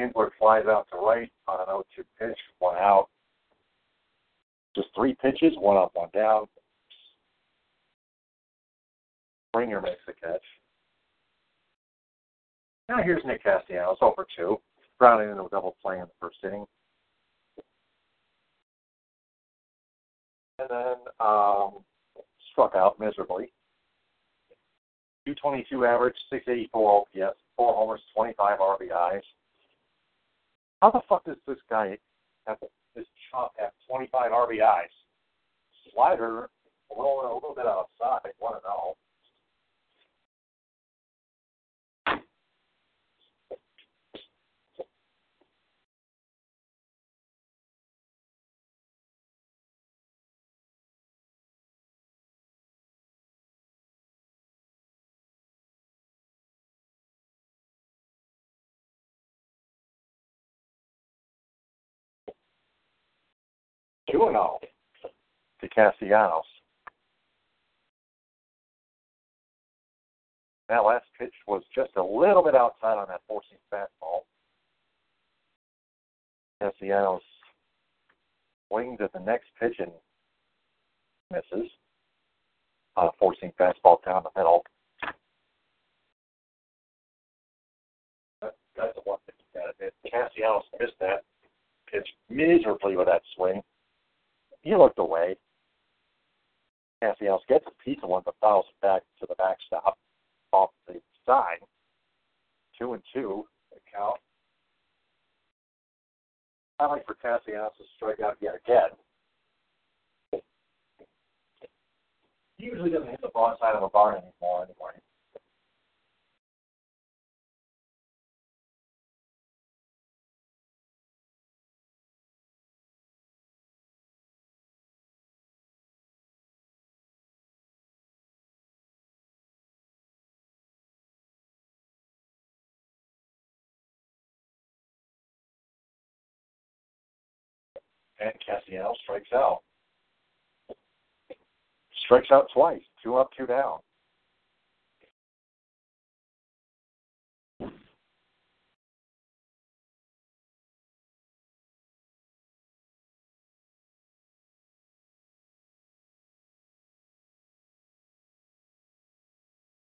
Kinsler flies out to right on an 0-2 pitch, one out. Just three pitches, one up, one down. Springer makes the catch. Now here's Nick Castellanos oh, over two. Brown ended a double play in the first inning. And then um, struck out miserably. 222 average, 684 OPS, four homers, 25 RBIs. How the fuck does this guy have this chump have 25 RBIs? Slider rolling a little bit outside, one and all. 2 0 to Castellanos. That last pitch was just a little bit outside on that four-seam fastball. Castellanos swings at the next pitch and misses. Uh, four-seam fastball down the middle. That's the one thing you got to missed that pitch miserably with that swing. He looked away. Castellanos gets a piece of one, but fouls it back to the backstop off the side. Two and two, count. I like for Castellanos to strike out yet again. He usually doesn't hit the broad side of a barn anymore anyway. And Castellanos strikes out. Strikes out twice, two up, two down.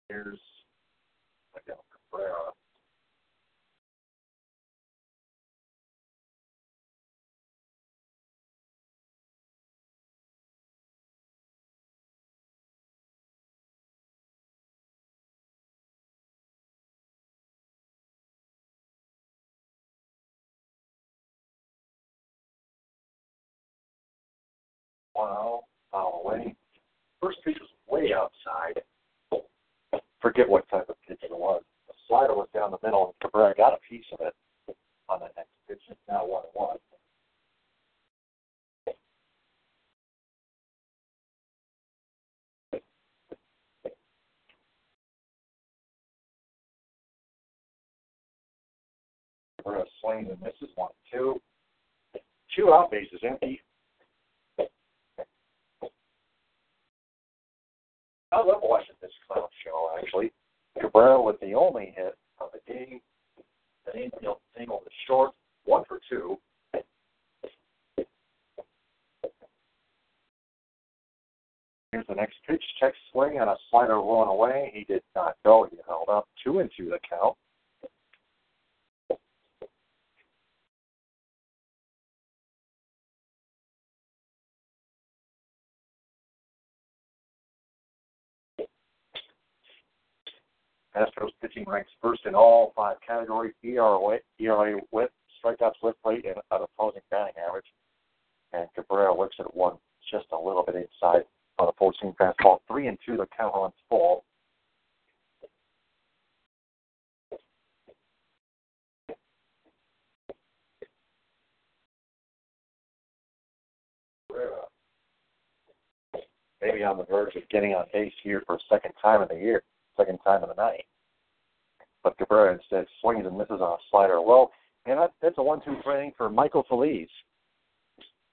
Here's Miguel Cabrera. Wow, foul away. First pitch was way outside. Forget what type of pitch it was. The slider was down the middle, and Cabrera got a piece of it on the next pitch. It's now one one. Cabrera swings and misses one, two. Two out bases empty. I love watching this clown show, actually. Cabrera with the only hit of the game. An infield single to short, one for two. Here's the next pitch. Check swing on a slider rolling away. He did not go. He held up two and two the count. Astros pitching ranks first in all five categories: ERA, ERA whip, strikeouts, whip rate, and an opposing batting average. And Cabrera looks at one just a little bit inside on a four-seam fastball. Three and two, the count runs full. Maybe on the verge of getting on base here for a second time in the year second time of the night. But Cabrera instead swings and misses on a slider. Well, and that, that's a one-two frame for Michael Feliz.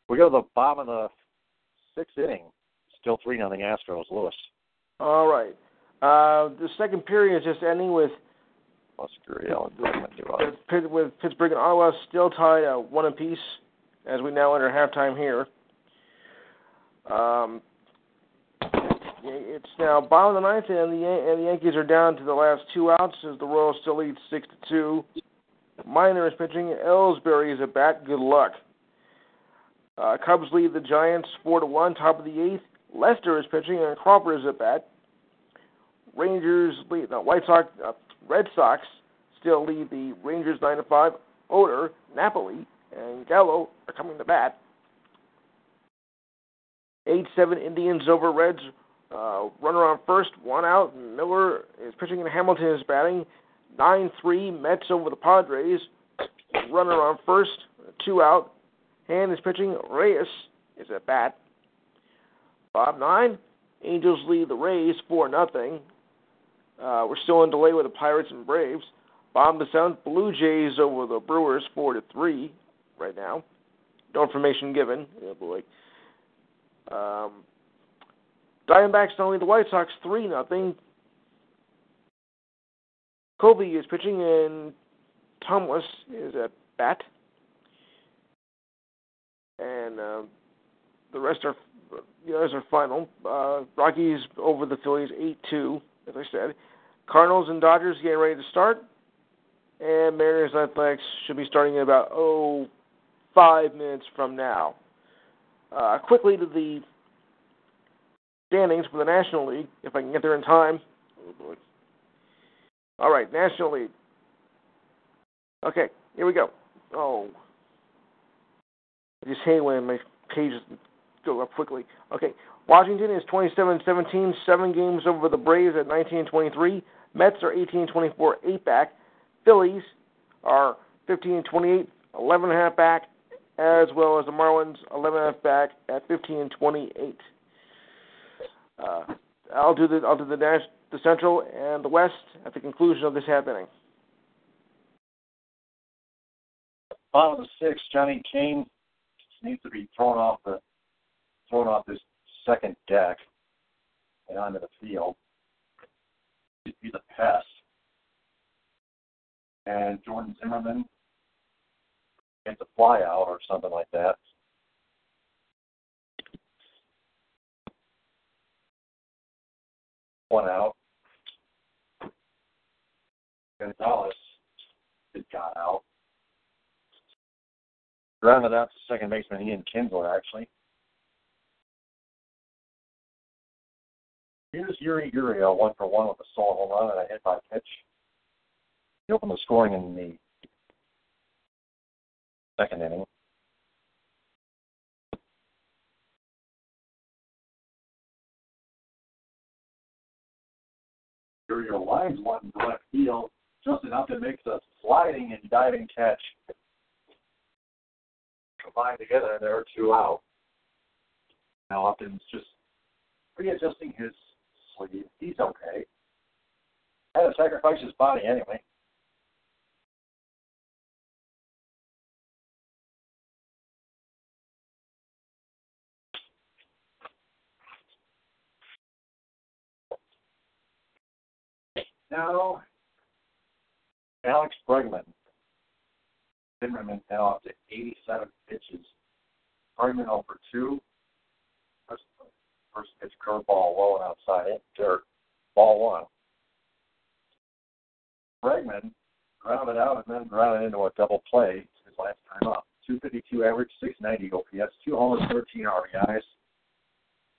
We go to the bottom of the sixth inning. Still three nothing Astros. Lewis. All right. Uh, the second period is just ending with with, with Pittsburgh and Ottawa still tied uh, one apiece as we now enter halftime here. Um, it's now bottom of the ninth, and the and the Yankees are down to the last two outs as the Royals still lead six to two. Minor is pitching. Ellsbury is at bat. Good luck. Uh, Cubs lead the Giants four to one. Top of the eighth. Lester is pitching, and Crawford is at bat. Rangers lead. No, White Sox. Uh, Red Sox still lead the Rangers nine to five. Odor, Napoli, and Gallo are coming to bat. Eight seven Indians over Reds. Uh, runner on first, one out. Miller is pitching and Hamilton is batting. Nine three Mets over the Padres. Runner on first, two out. Hand is pitching. Reyes is at bat. Bob nine. Angels lead the Rays four nothing. Uh, we're still in delay with the Pirates and Braves. Bottom the seventh, Blue Jays over the Brewers four to three right now. No information given. Oh boy. Um, Diamondbacks only the White Sox three nothing. Kobe is pitching and Thomas is at bat. And uh, the rest are the others are final. Uh, Rockies over the Phillies eight two, as I said. Cardinals and Dodgers getting ready to start. And Mariners and Athletics should be starting in about oh five minutes from now. Uh, quickly to the standings for the National League, if I can get there in time. Oh boy. All right, National League. Okay, here we go. Oh, I just hate when my pages go up quickly. Okay, Washington is 27-17, seven games over the Braves at 19-23. Mets are 18-24, eight back. Phillies are 15-28, 11 and a half back, as well as the Marlins 11 and a half back at 15-28. Uh, I'll do the I'll do the Nash, the Central and the West at the conclusion of this half inning. Bottom of the sixth, Johnny Kane needs to be thrown off the thrown off this second deck and onto the field. He's a pest. And Jordan Zimmermann gets a fly out or something like that. One out. Gonzalez is got out. Grounded out to second baseman Ian Kinsler, actually. Here's Yuli Gurriel, one for one with a solo home run and a hit by pitch. He opened the scoring in the second inning. Gurriel lines one to left field, just enough to make the sliding and diving catch combined together, there are two out. Now Upton's just readjusting his sleeve. He's okay. Had to sacrifice his body anyway. Now, Alex Bregman. Zimmermann now up to 87 pitches. Bregman over two. First, first pitch curveball low and outside it. Dirt. Ball one. Bregman grounded out and then grounded into a double play his last time up. 252 average, 690 OPS, two homers, 13 RBIs.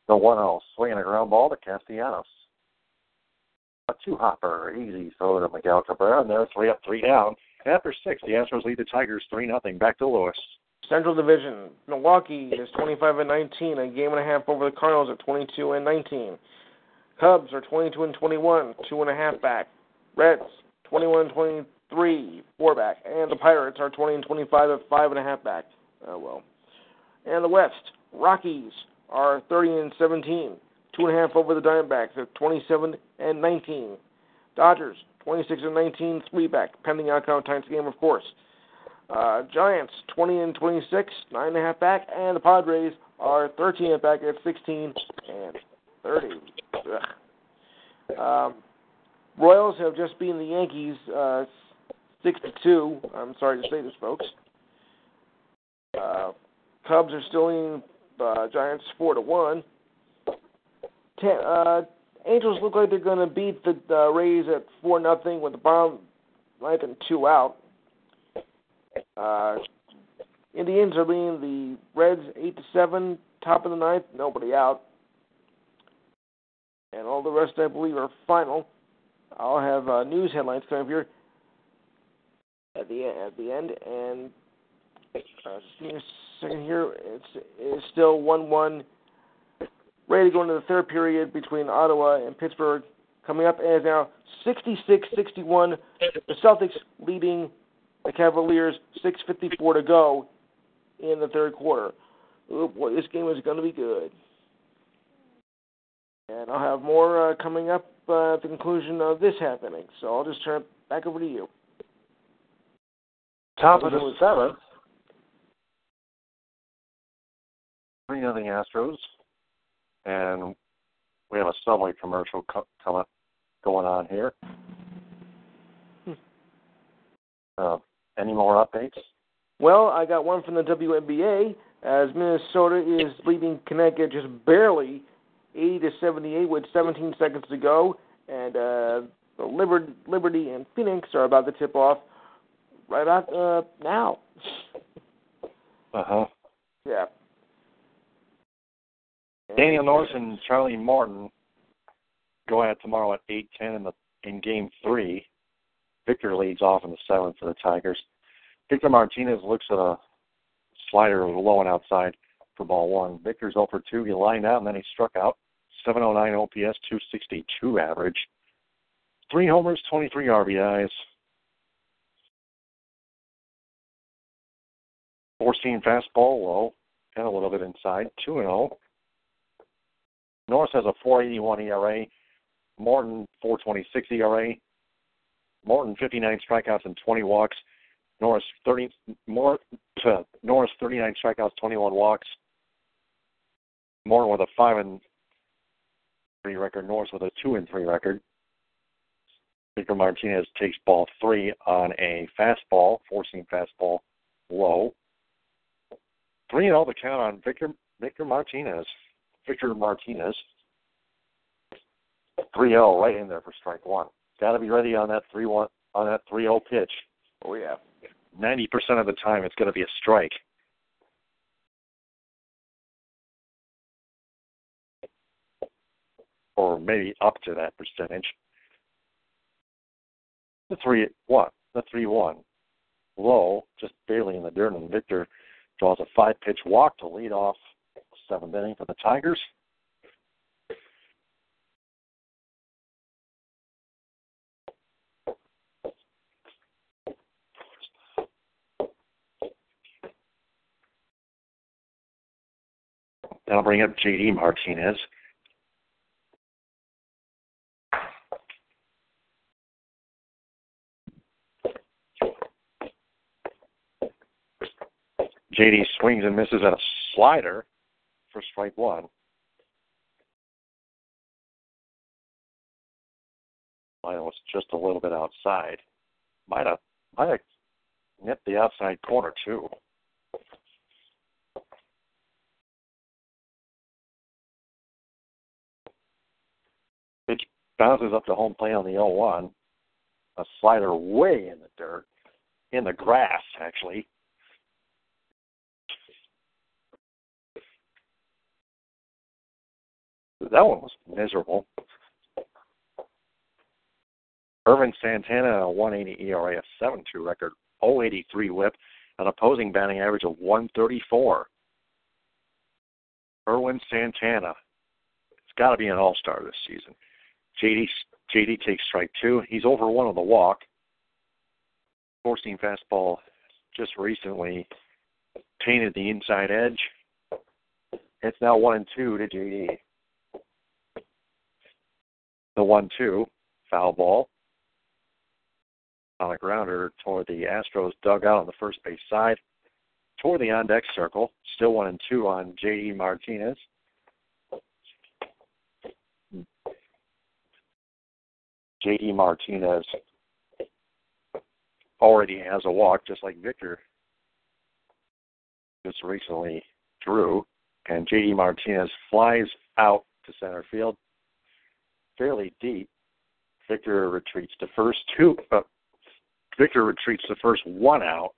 The 1 0 swinging a ground ball to Castellanos. A two hopper, easy throw to Miguel Cabrera, and they're three up, three down. After six, the Astros lead the Tigers 3 0. Back to Lewis. Central Division. Milwaukee is 25 and 19, a game and a half over the Cardinals at 22 and 19. Cubs are 22 and 21, two and a half back. Reds 21 and 23, four back, and the Pirates are 20 and 25 at five and a half back. Oh well. And the West Rockies are 30 and 17, two and a half over the Diamondbacks at 27 and 19. Dodgers 26 and 19, three back, pending outcome of tonight's game, of course. Uh, Giants 20 and 26, nine and a half back, and the Padres are 13 and back at 16 and 30. Um, Royals have just beaten the Yankees uh, 62. I'm sorry to say this, folks. Uh, Cubs are still in uh, Giants 4 to 1 uh, Angels look like they're going to beat the uh, Rays at four nothing with the bottom ninth and two out. Uh, Indians are leading the Reds eight to seven, top of the ninth, nobody out, and all the rest I believe are final. I'll have uh, news headlines coming up here at the at the end, and uh, just me a second here. It's it's still one one ready to go into the third period between Ottawa and Pittsburgh. Coming up as now 66-61. The Celtics leading the Cavaliers 6:54 to go in the third quarter. Oh boy, this game is going to be good. And I'll have more uh, coming up uh, at the conclusion of this happening. So I'll just turn it back over to you. Top of the seventh. Three nothing Astros, and we have a Subway commercial co- coming going on here. Hmm. Uh, any more updates? Well, I got one from the WNBA as Minnesota is leading Connecticut just barely, 80 to 78, with 17 seconds to go, and uh, the Liberty, Liberty and Phoenix are about to tip off right out uh, now. Uh huh. Yeah. Daniel Norris and Charlie Morton go at it tomorrow at eight ten in the in game three. Victor leads off in the seventh for the Tigers. Victor Martinez looks at a slider low and outside for ball one. Victor's 0 for 2. He lined out and then he struck out. 709 OPS, 262 average. Three homers, 23 RBIs. Four seam fastball low and a little bit inside. 2 and 0. Norris has a 481 ERA. Morton 426 ERA. Morton 59 strikeouts and 20 walks. Norris 30 more to Norris 39 strikeouts, 21 walks. Morton with a five and three record. Norris with a two and three record. Victor Martinez takes ball three on a fastball, four-seam fastball, low. Three and oh all the count on Victor Victor Martinez. Victor Martinez. 3-0 right in there for strike one. Got to be ready on that 3-1 on that 3-0 pitch. Oh yeah. 90% of the time it's going to be a strike. Or maybe up to that percentage. The 3 what? The 3 1. Low, just barely in the dirt, and Victor draws a five pitch walk to lead off seventh inning for the Tigers. That'll bring up JD Martinez. JD swings and misses at a slider for strike one. Mine was just a little bit outside. Might have might have nipped the outside corner too. Pitch bounces up to home plate on the 0-1. A slider way in the dirt, in the grass actually. That one was miserable. Ervin Santana, a 180 ERA, a 7-2 record, 083 WHIP, an opposing batting average of 134. Ervin Santana, it's got to be an all-star this season. JD JD takes strike two. He's over one on the walk. Seam fastball just recently painted the inside edge. It's now one and two to JD. The one two foul ball on a grounder toward the Astros dugout on the first base side, toward the on deck circle. Still one and two on JD Martinez. JD Martinez already has a walk, just like Victor just recently drew. And JD Martinez flies out to center field fairly deep. Victor retreats to first two. Uh, Victor retreats the first one out.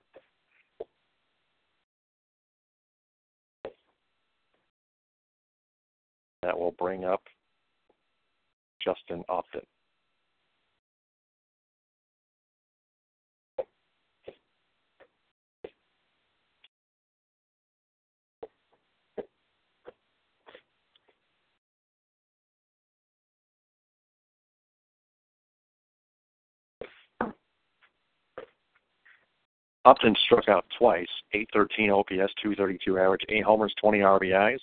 That will bring up Justin Upton. Upton struck out twice, 813 OPS, 232 average, 8 homers, 20 RBIs.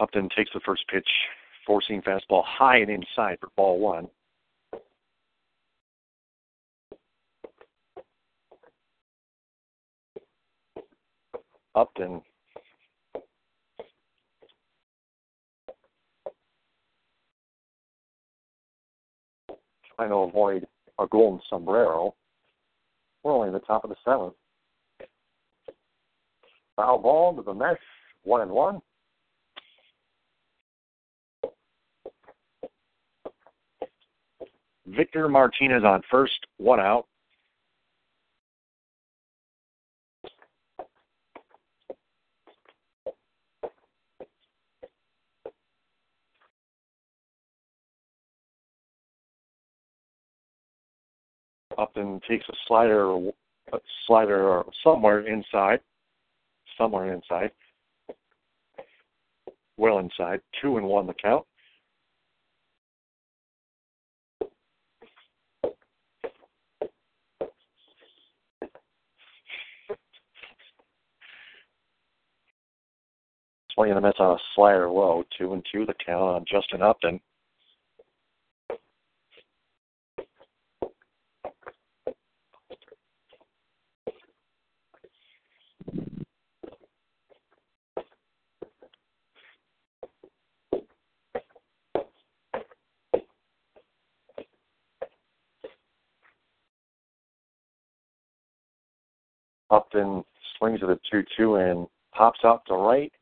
Upton takes the first pitch, four-seam fastball high and inside for ball one. Upton trying to avoid a golden sombrero. In the top of the seventh. Foul ball to the mesh, one and one. Victor Martinez on first, one out. Upton takes a slider, or a slider or somewhere inside, somewhere inside, well inside. Two and one the count. Swinging the Mets on a slider low, two and two the count on Justin Upton. Upton swings at a 2 2 and pops out to right.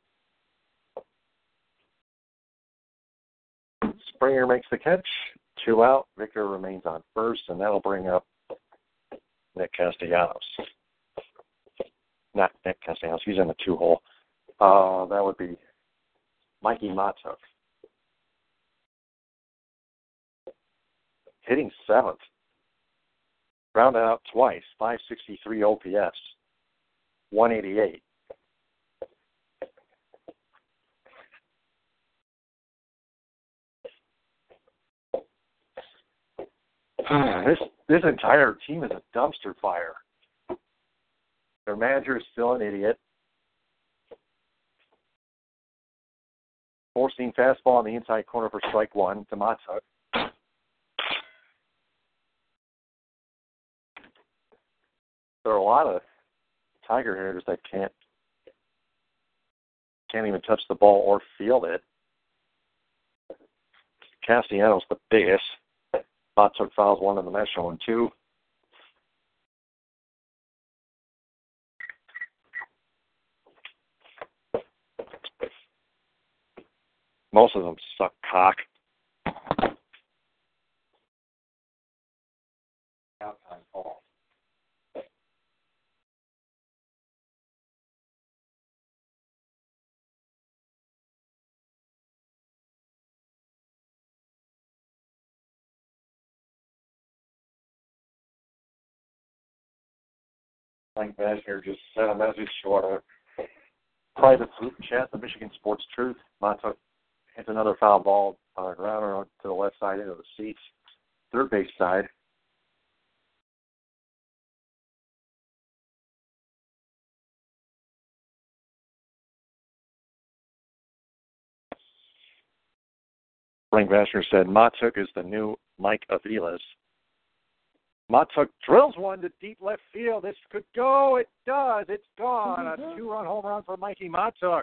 Springer makes the catch. Two out. Victor remains on first, and that'll bring up Nick Castellanos. Not Nick Castellanos. He's in the two hole. Uh, that would be Mikey Mahtook. Hitting seventh. Rounded out twice. 563 OPS. 188. Ah, this this entire team is a dumpster fire. Their manager is still an idiot. Four-seam fastball on the inside corner for strike one to Mahtook. There are a lot of Tiger hitters that can't can't even touch the ball or field it. Castellanos the biggest. Mahtook fouls one in the mesh and two. Most of them suck cock. Frank Vasher just sent a message to our private chat, the Michigan Sports Truth. Mahtook hits another foul ball on a grounder to the left side into the seats, third base side. Frank Vasher said Mahtook is the new Mike Aviles. Mahtook drills one to deep left field. This could go. It does. It's gone. A mm-hmm. two-run home run for Mikey Mahtook.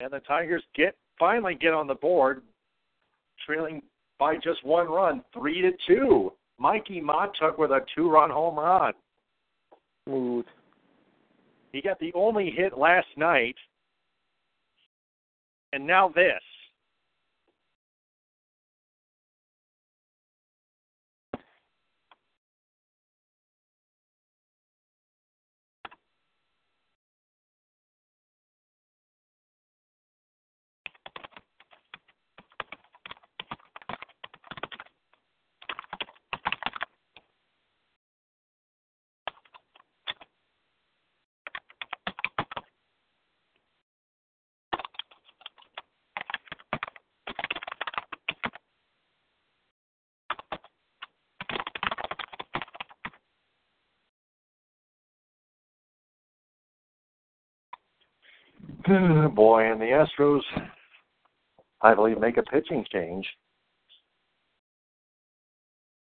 And the Tigers get finally get on the board, trailing by just one run, three to two. Mikey Mahtook with a two-run home run. Smooth. He got the only hit last night, and now this. Boy, and the Astros, I believe, make a pitching change.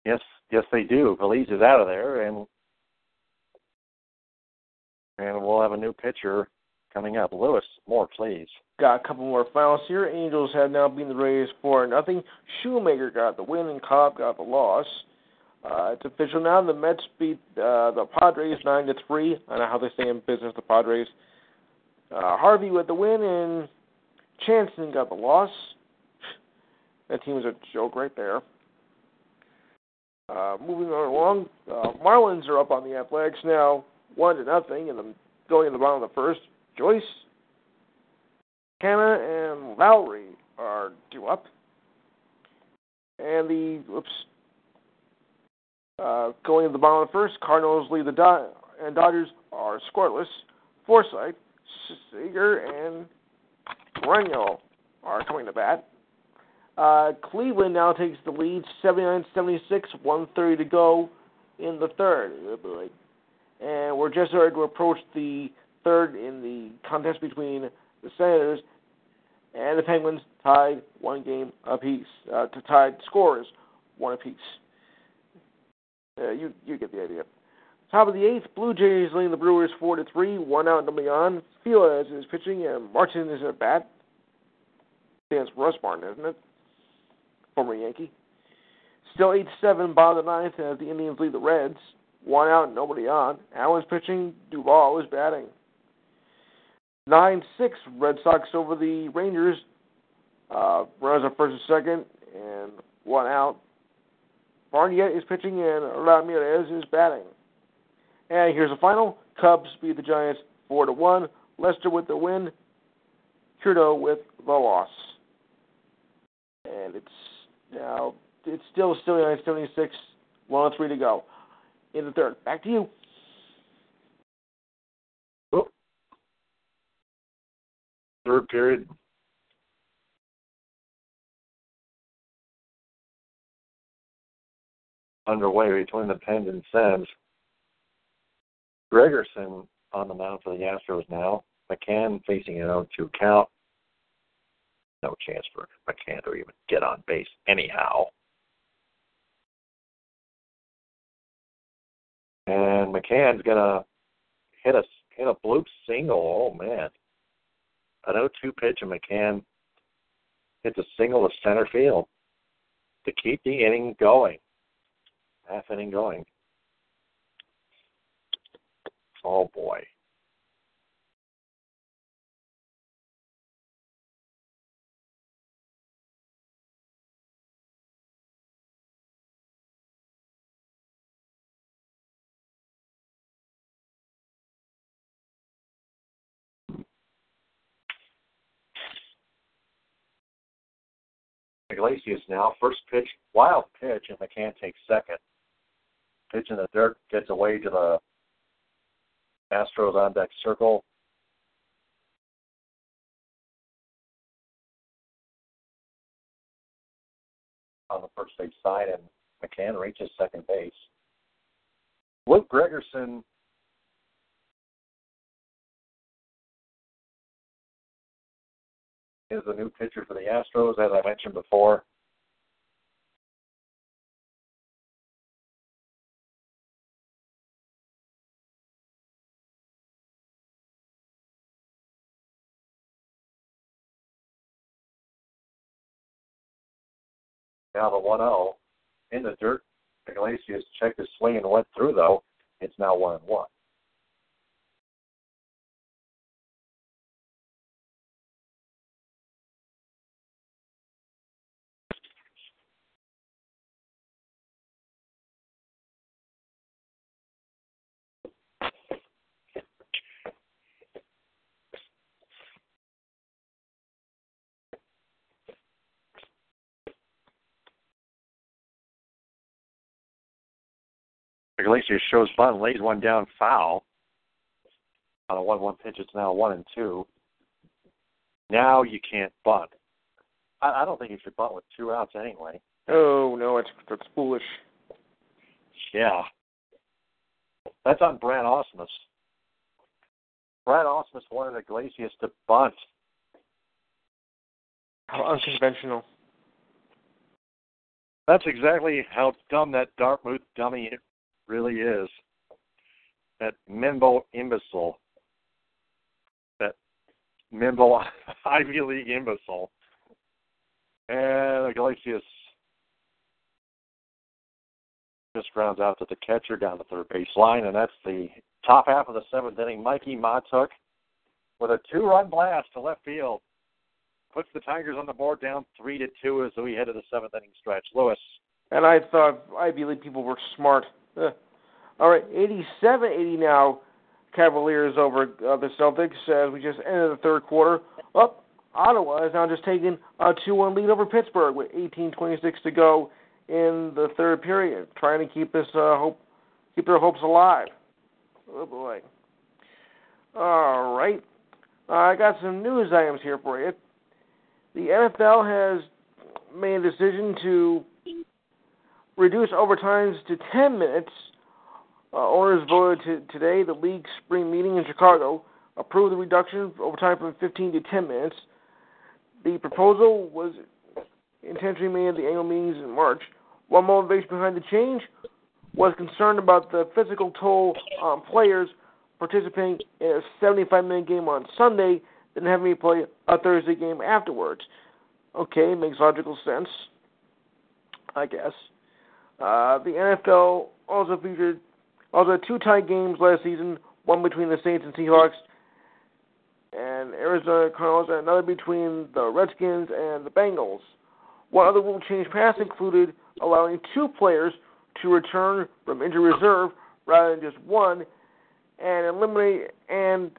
Yes, yes, they do. Feliz is out of there, and and we'll have a new pitcher coming up. Lewis, more please. Got a couple more finals here. Angels have now beaten the Rays four nothing. Shoemaker got the win and Cobb got the loss. Uh, it's official now. The Mets beat uh, the Padres nine to three. I don't know how they stay in business. The Padres. Uh, Harvey with the win and Jansen got the loss. That team was a joke right there. Uh, moving on along, uh, Marlins are up on the Athletics now, one to nothing, and going in the bottom of the first. Joyce, Canha, and Lowrie are due up, and the oops, uh, going in the bottom of the first. Cardinals lead the and Dodgers are scoreless. Forsythe, Seager, and Moreno are coming to bat. Uh, Cleveland now takes the lead, 79-76, 130 to go in the third. And we're just starting to approach the third in the contest between the Senators and the Penguins, tied one game apiece. Uh, to tied scores, one apiece. Uh, you you get the idea. Top of the eighth, Blue Jays leading the Brewers four to three, one out, nobody on. Feliz is pitching, and Martin is at bat. Stands for Russ Martin, isn't it? former Yankee. Still 8 7, bottom of the ninth as the Indians lead the Reds. One out, nobody on. Allen's pitching, Duvall is batting. 9 6, Red Sox over the Rangers. Uh, runners on first and second, and one out. Barnette is pitching, and Ramirez is batting. And here's the final Cubs beat the Giants 4 to 1. Lester with the win. Trudeau with the loss. And it's now it's still still 76, 103 to go in the third. Back to you. Oh. Third period. Underway between the Pens and Sens. Gregerson on the mound for the Astros now. McCann facing an 0-2 count no chance for McCann to even get on base anyhow. And McCann's gonna hit a hit a bloop single. Oh man, an 0-2 pitch, and McCann hits a single to center field to keep the inning going, half inning going. Oh boy. Iglesias now. First pitch, wild pitch, and McCann takes second. Pitch in the dirt gets away to the Astros on deck circle. On the first base side, and McCann reaches second base. Luke Gregerson is the new pitcher for the Astros, as I mentioned before. Now the 1 0 in the dirt. Iglesias checked his swing and went through, though. It's now 1 1. Iglesias shows bunt, lays one down foul. On a one-one pitch, it's now one and two. Now you can't bunt. I, I don't think you should bunt with two outs anyway. Oh no, it's that's foolish. Yeah, that's on Brad Ausmus. Brad Ausmus wanted Iglesias to bunt. How unconventional. That's exactly how dumb that Dartmouth dummy really is. That Minbo imbecile. That Minbo Ivy League imbecile. And Iglesias just rounds out to the catcher down the third base line, and that's the top half of the seventh inning. Mikey Mahtook with a two-run blast to left field puts the Tigers on the board down three to two as we head to the seventh inning stretch. Lewis. And I thought Ivy League people were smart. Ugh. All right, 87-80 now. Cavaliers over uh, the Celtics as we just ended the third quarter. Up, Ottawa is now just taking a 2-1 lead over Pittsburgh with 18:26 to go in the third period, trying to keep this uh, hope, keep their hopes alive. Oh boy. All right, uh, I got some news items here for you. The NFL has made a decision to reduce overtimes to 10 minutes. Uh, owners voted to, today. The league spring meeting in Chicago approved the reduction of overtime from 15 to 10 minutes. The proposal was intentionally made at the annual meetings in March. One motivation behind the change was concern about the physical toll on players participating in a 75 minute game on Sunday than having to play a Thursday game afterwards. Okay, makes logical sense, I guess. Uh, the NFL also featured also two tight games last season, one between the Saints and Seahawks, and Arizona Cardinals, and another between the Redskins and the Bengals. One other rule change passed included allowing two players to return from injury reserve rather than just one, and eliminate and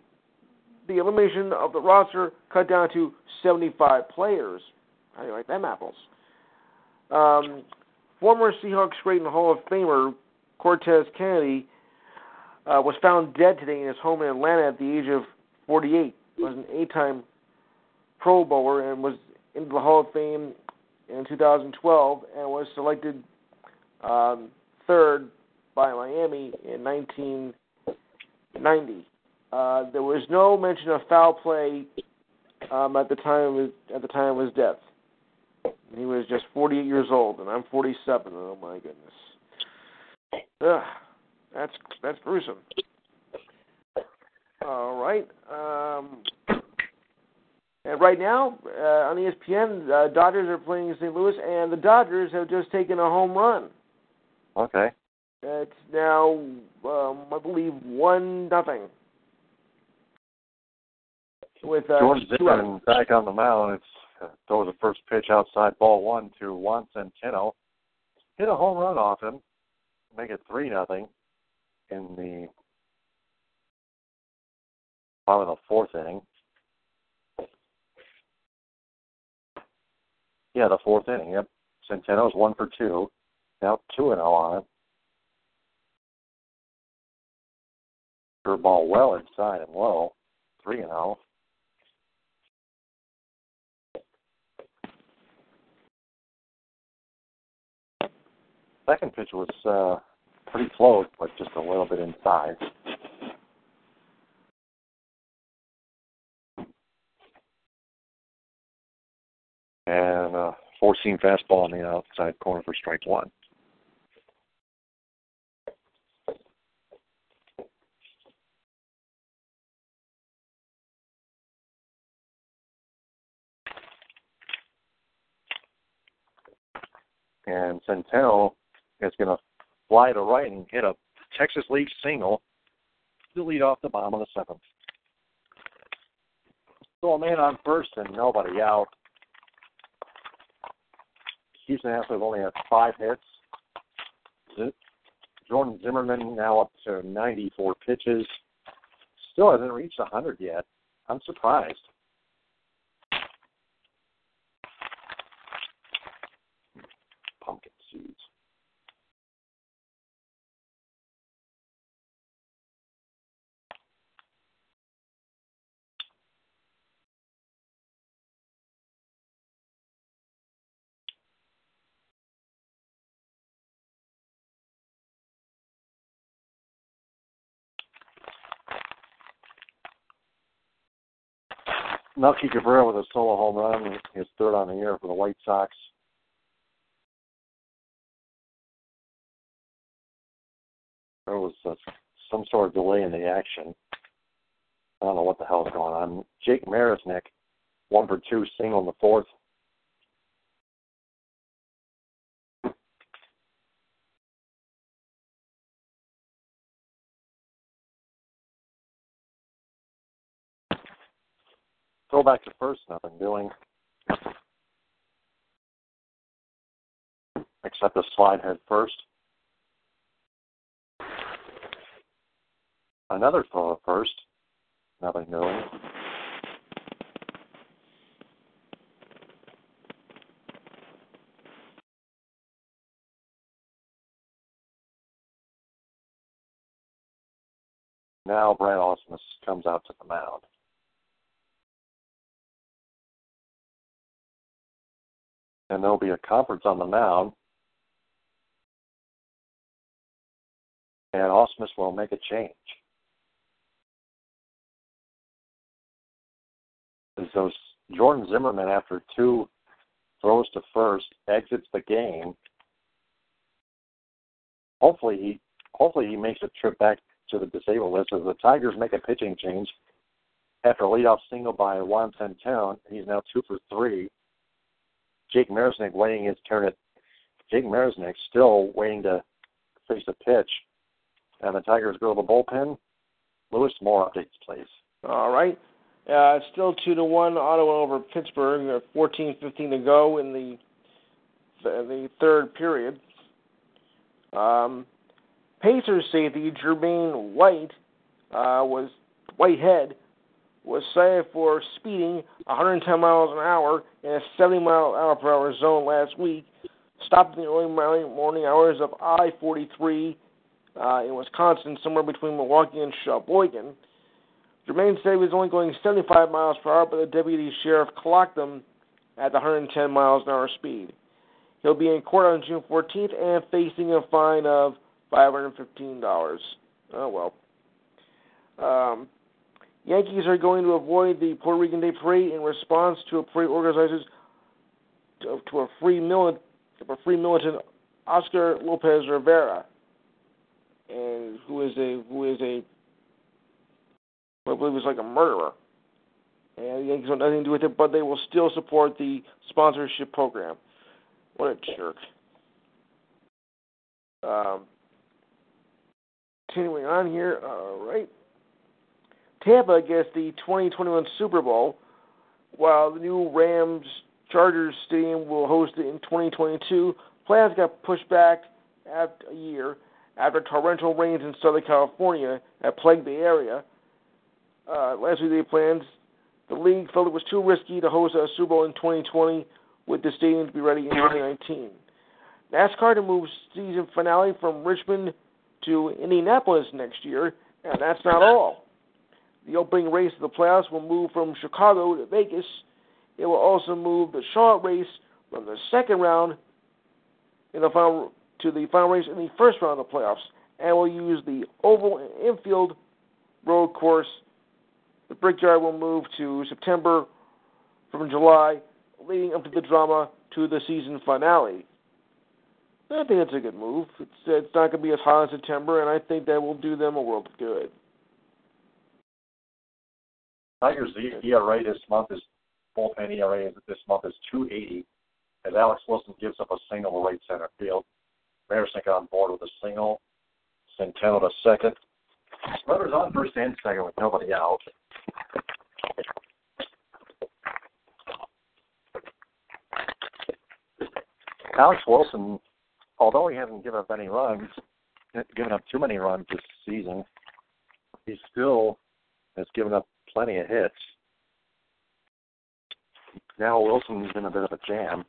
the elimination of the roster cut down to 75 players. How do you like them apples? Um, former Seahawks great and Hall of Famer Cortez Kennedy uh, was found dead today in his home in Atlanta at the age of 48. He was an eight-time Pro Bowler and was into the Hall of Fame in 2012 and was selected um, third by Miami in 1990. Uh, there was no mention of foul play um, at the time of at the time of his death. He was just 48 years old, and I'm 47. Oh my goodness. Ugh, that's that's gruesome. All right. Um, and right now uh, on ESPN, uh, Dodgers are playing St. Louis, and the Dodgers have just taken a home run. Okay. It's now, um, I believe, one nothing. With uh, George Zimmermann back on the mound. It's uh, throw the first pitch outside ball one to Juan Centeno. Hit a home run off him, make it three nothing in the probably the fourth inning. Yeah, the fourth inning. Yep, Centeno's one for two. Now two and zero oh on it. Curveball well inside and low. Three and zero. Second pitch was uh, pretty close, but just a little bit inside. And a uh, four seam fastball on the outside corner for strike one. And Centeno is going to fly to right and hit a Texas League single to lead off the bottom of the seventh. So a man on first and nobody out. Houston Astros only have five hits. Jordan Zimmermann now up to 94 pitches. Still hasn't reached 100 yet. I'm surprised. Melky Cabrera with a solo home run, his third on the year for the White Sox. There was uh, some sort of delay in the action. I don't know what the hell is going on. Jake Marisnick, one for two, single in the fourth. Throw back to first, nothing doing. Except the slide head first. Another throw at first. Nothing doing. Now Brad Ausmus comes out to the mound. And there'll be a conference on the mound. And Ausmus will make a change. As those Jordan Zimmermann, after two throws to first, exits the game. Hopefully he hopefully he makes a trip back to the disabled list as the Tigers make a pitching change after a leadoff single by Juan Centeno. He's now two for three. Jake Marisnick waiting his turn at Jake Marisnick still waiting to face a pitch. And the Tigers go to the bullpen. Lewis Moore updates, please. All right. Uh, still two to one Ottawa over Pittsburgh. Fourteen fifteen to go in the the third period. Um, Packers safety Jermaine White uh, was Whitehead was cited for speeding 110 miles an hour in a 70 mile hour per hour zone last week. Stopped in the early morning hours of I-43 uh, in Wisconsin, somewhere between Milwaukee and Sheboygan. Jermaine said he was only going 75 miles per hour, but the deputy sheriff clocked him at the 110 miles an hour speed. He'll be in court on June 14th and facing a fine of $515. Oh well. Um, Yankees are going to avoid the Puerto Rican Day Parade in response to a parade organizers to, to a free militant, a free militant Oscar Lopez Rivera, and who is a who is a I believe was like a murderer. And the Yankees want nothing to do with it, but they will still support the sponsorship program. What a jerk. Um, continuing on here, all right. Tampa gets the 2021 Super Bowl, while the new Rams Chargers Stadium will host it in 2022. Plans got pushed back after a year after torrential rains in Southern California had plagued the area. Uh, last week, they planned the league felt it was too risky to host a Super Bowl in 2020 with the stadium to be ready in 2019. NASCAR to move season finale from Richmond to Indianapolis next year, and that's not all. The opening race of the playoffs will move from Chicago to Vegas. It will also move the Charlotte race from the second round in the final to the final race in the first round of the playoffs, and will use the oval and infield road course. The Brickyard will move to September from July, leading up to the drama to the season finale. I think that's a good move. It's, it's not going to be as hot in September, and I think that will do them a world of good. Tigers ERA this month is bullpen ERA this month is 280 as Alex Wilson gives up a single to right center field. Marisnick on board with a single. Centeno to second. Runners on first and second with nobody out. Alex Wilson, although he hasn't given up any runs, given up too many runs this season, he still has given up plenty of hits. Now Wilson's in a bit of a jam.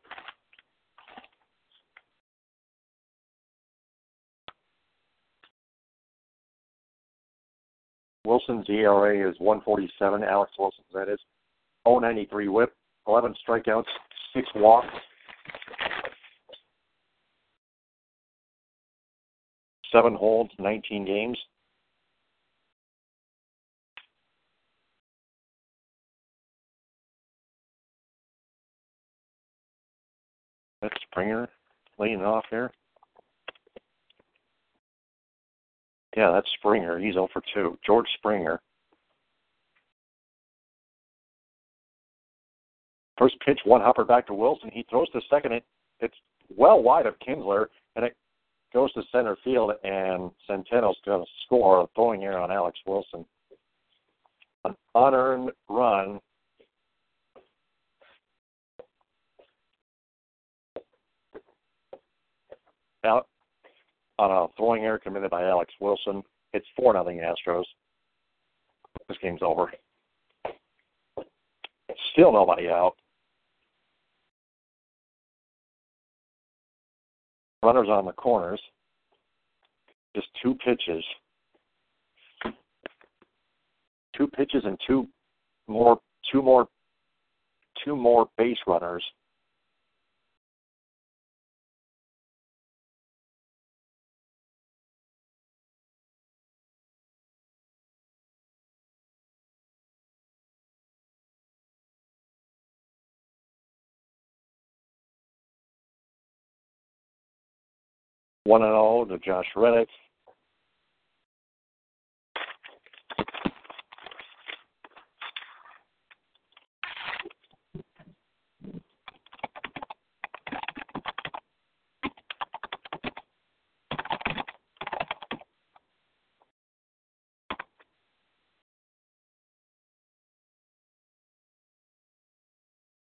Wilson's ERA is 147. Alex Wilson's that is 093 WHIP, 11 strikeouts, six walks. Seven holds, 19 games. Springer leading off here. Yeah, that's Springer. He's 0 for 2. George Springer. First pitch, one hopper back to Wilson. He throws to second. It, it's well wide of Kinsler, and it goes to center field, and Centeno's going to score a throwing error on Alex Wilson. An unearned run. Out on a throwing error committed by Alex Wilson. It's 4 nothing Astros. This game's over. Still nobody out. Runners on the corners. Just two pitches. Two pitches and two more two more two more base runners. One and zero to Josh Reddick.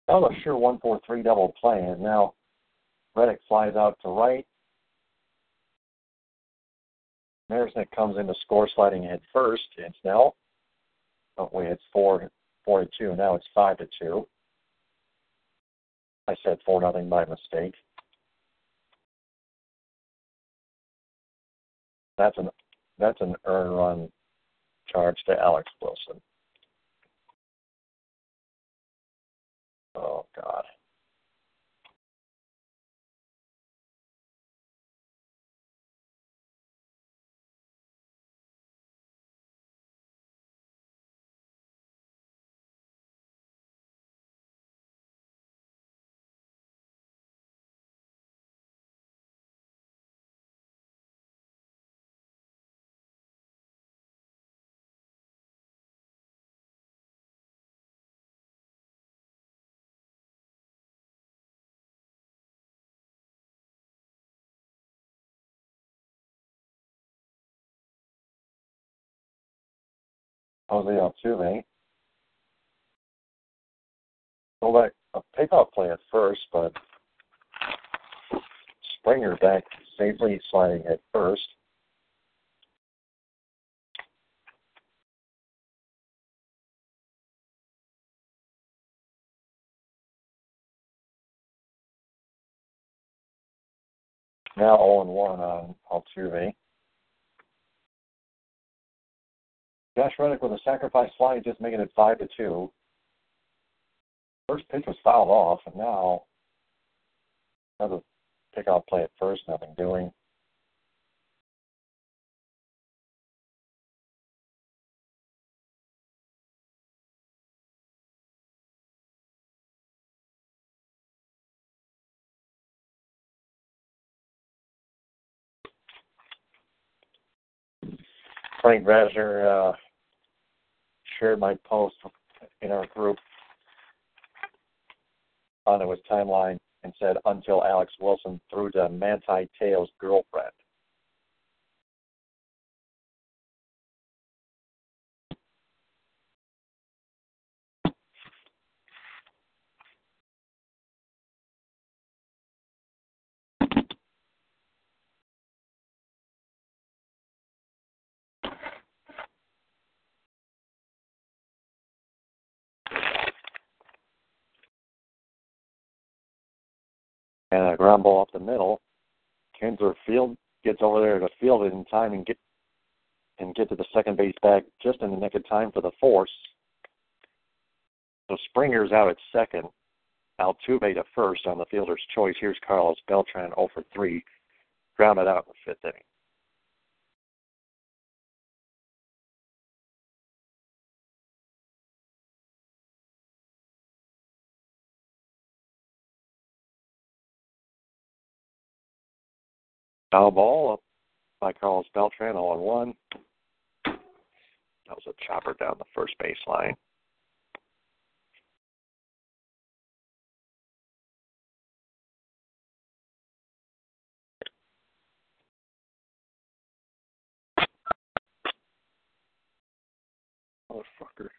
Was a sure one four three double play, and now Reddick flies out to right. Marisnick comes in to score sliding head first. It's now oh wait, it's four four to two. Now it's five to two. I said four nothing by mistake. That's an that's an earn run charge to Alex Wilson. Oh God. Jose Altuve. Go back uh, a pickoff play at first, but Springer back safely sliding at first. Now 0 1 on Altuve. Josh Reddick with a sacrifice fly, just making it five to two. First pitch was fouled off, and now another pickoff play at first, nothing doing. Frank Vasner uh, shared my post in our group onto his timeline and said, until Alex Wilson threw to Manti Te'o's girlfriend. And a ground ball up the middle. Kinsler field gets over there to field it in time and get and get to the second base bag just in the nick of time for the force. So Springer's out at second. Altuve to first on the fielder's choice. Here's Carlos Beltran 0 for 3, grounded out in the fifth inning. Foul ball up by Carlos Beltran, 0 1. That was a chopper down the first baseline. Motherfucker.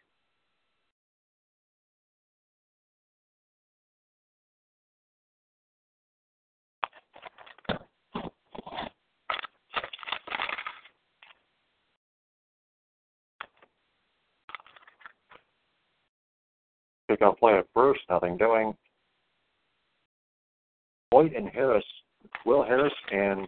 Pick up play at first, nothing doing. Hoyt and Harris, Will Harris and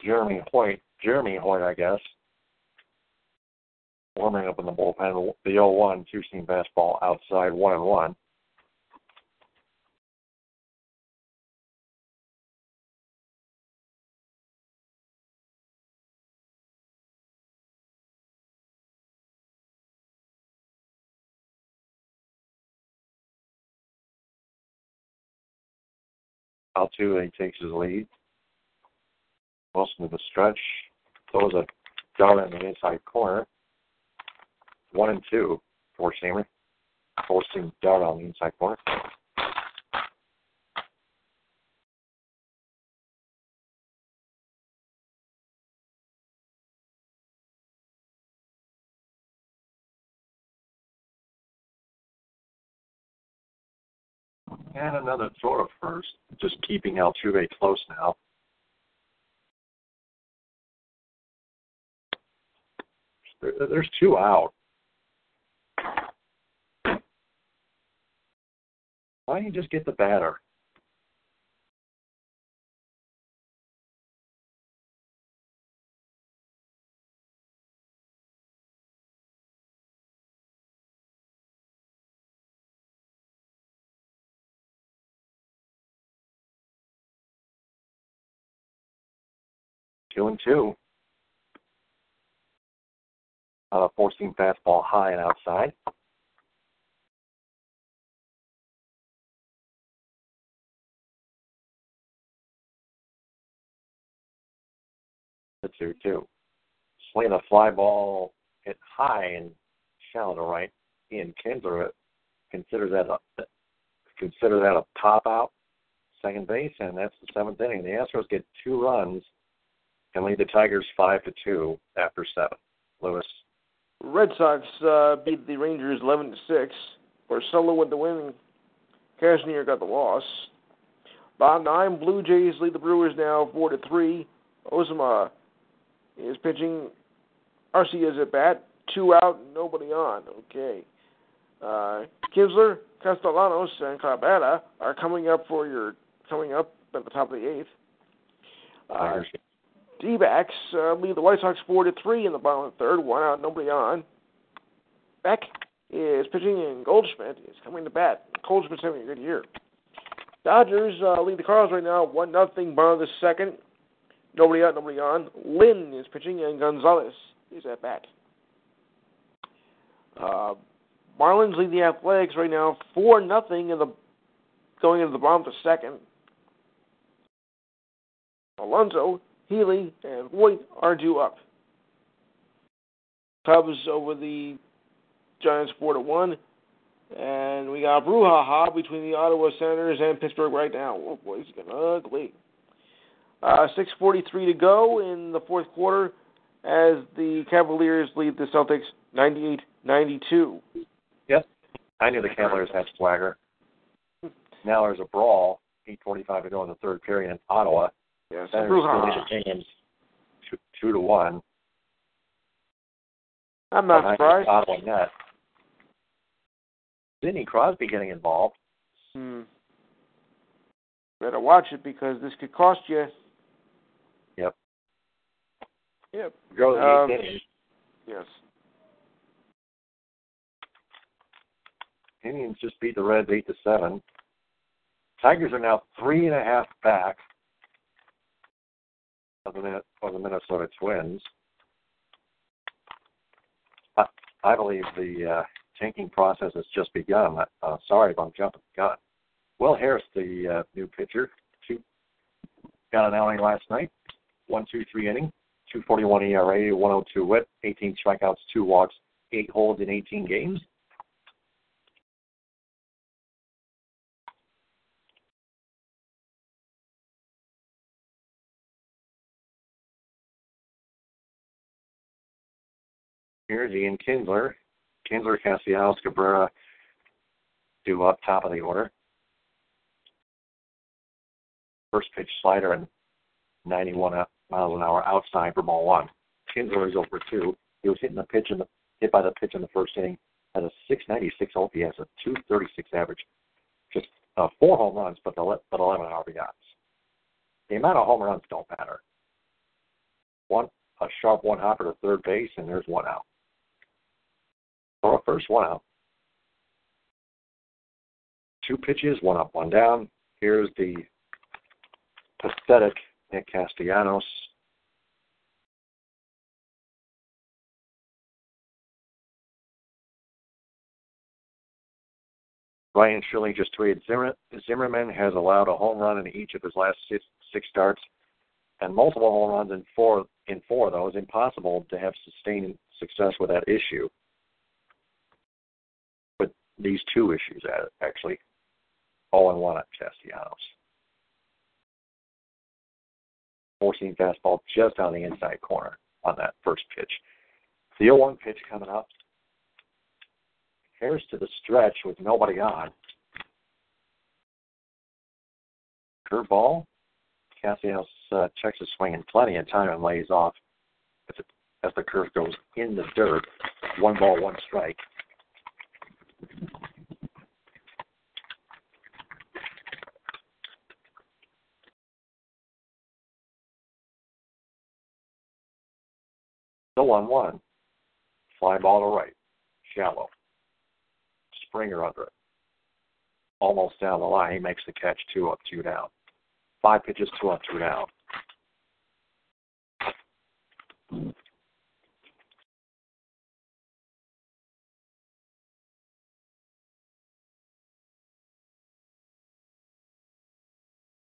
Jeremy Hoyt, Jeremy Hoyt, I guess, warming up in the bullpen. The 0-1 two-seam fastball outside, one and one. Altuve takes his lead. Wilson to the stretch. Throws a dart in the inside corner. One and two, four seamer. Four seam dart on the inside corner. And another throw of first. Just keeping Altuve close now. There, there's two out. Why don't you just get the batter? Two and two. Uh, four seam fastball high and outside. The two two. Swing a fly ball hit high and shallow to right. Ian Kinsler considers that a consider that a pop out second base, and that's the seventh inning. The Astros get two runs and lead the Tigers five to two after seven. Lewis. Red Sox uh, beat the Rangers 11 to six. Porcello with the win. Cashner got the loss. Bottom nine, Blue Jays lead the Brewers now four to three. Osuna is pitching. Arcia is at bat. Two out, nobody on. Okay. Uh, Kinsler, Castellanos, and Cabrera are coming up for your coming up at the top of the eighth. Uh, D-backs uh, lead the White Sox four to three in the bottom of the third. One out, nobody on. Beck is pitching, and Goldschmidt is coming to bat. Goldschmidt's having a good year. Dodgers uh, lead the Cardinals right now, one nothing. Bottom of the second. Nobody out, nobody on. Lynn is pitching, and Gonzalez is at bat. Uh, Marlins lead the Athletics right now, four nothing in the going into the bottom of the second. Alonso, Healy, and White are due up. Cubs over the Giants four to one, and we got brouhaha between the Ottawa Senators and Pittsburgh right now. Oh boy, it's getting ugly. Uh, 6:43 to go in the fourth quarter, as the Cavaliers lead the Celtics 98-92. Yep, I knew the Cavaliers had swagger. Now there's a brawl. 8:45 to go in the third period in Ottawa. Yes, Senators still lead the games two, two to one. I'm not behind surprised. the Ottawa net. Sidney Crosby getting involved. Hmm. Better watch it because this could cost you. Yep. Yep. Go the Um. Yes. Indians just beat the Reds eight to seven. Tigers are now three and a half back of the of the Minnesota Twins. I believe the uh, tanking process has just begun. Uh, sorry if I'm jumping the gun. Will Harris, the uh, new pitcher, two, got an outing last night. One, two, three inning, 241 ERA, 102 WHIP, 18 strikeouts, two walks, eight holds in 18 games. Here's Ian Kinsler. Kinsler, Castellanos, Cabrera, do up top of the order. First pitch slider and 91 miles an hour outside for ball one. Kinsler is over two. He was hitting the pitch in the hit by the pitch in the first inning. Has a 696 OPS, a 236 average. Just uh, four home runs, but the but 11 RBIs. The amount of home runs don't matter. One a sharp one hopper to third base, and there's one out. A first one out. Two pitches, one up, one down. Here's the pathetic Nick Castellanos. Ryan Shirley just tweeted Zimmer, Zimmermann has allowed a home run in each of his last six, six starts and multiple home runs in four in four of those. Impossible to have sustained success with that issue these two issues it, actually. All in one at Castellanos. Four-seam fastball just on the inside corner on that first pitch. The 0 1 pitch coming up. Harris to the stretch with nobody on. Curveball. Castellanos uh, checks his swing in plenty of time and lays off as the curve goes in the dirt. One ball, one strike. The 1 1. Fly ball to right. Shallow. Springer under it. Almost down the line. He makes the catch two up, two down. Five pitches, two up, two down.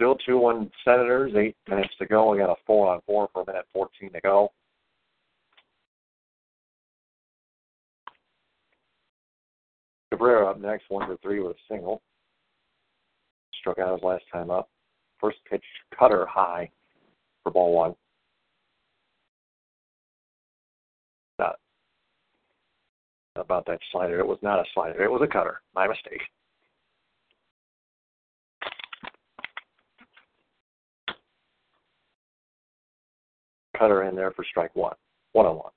Still 2 1 Senators, eight minutes to go. We got a 4 on 4 for a minute 14 to go. Cabrera up next, 1 for 3 with a single. Struck out his last time up. First pitch cutter high for ball one. Not about that slider. It was not a slider. It was a cutter. My mistake. Cutter in there for strike one, one on one.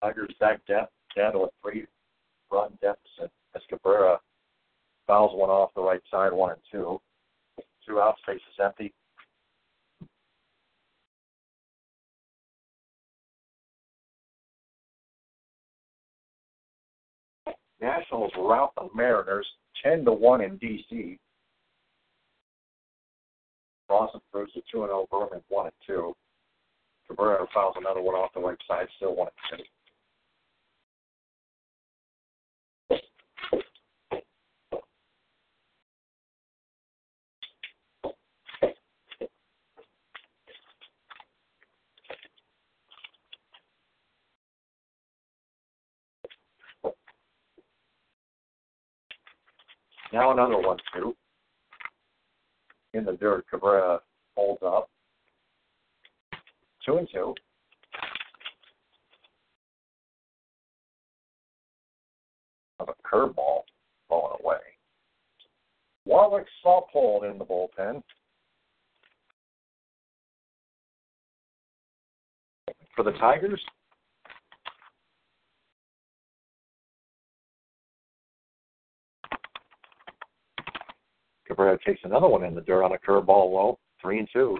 Tigers back down, down to three run deficit as Cabrera fouls one off the right side, one and two. Two out, space is empty. Nationals rout the Mariners 10 to 1 in D.C. Ross improves to 2 0, Bergman 1 and 2. Cabrera fouls another one off the right side, still 1 and 2. Now another one, too. In the dirt, Cabrera holds up. Two and two. Of a curveball falling away. Warwick saw pulled in the bullpen. For the Tigers, Cabrera takes another one in the dirt on a curveball low, three and two.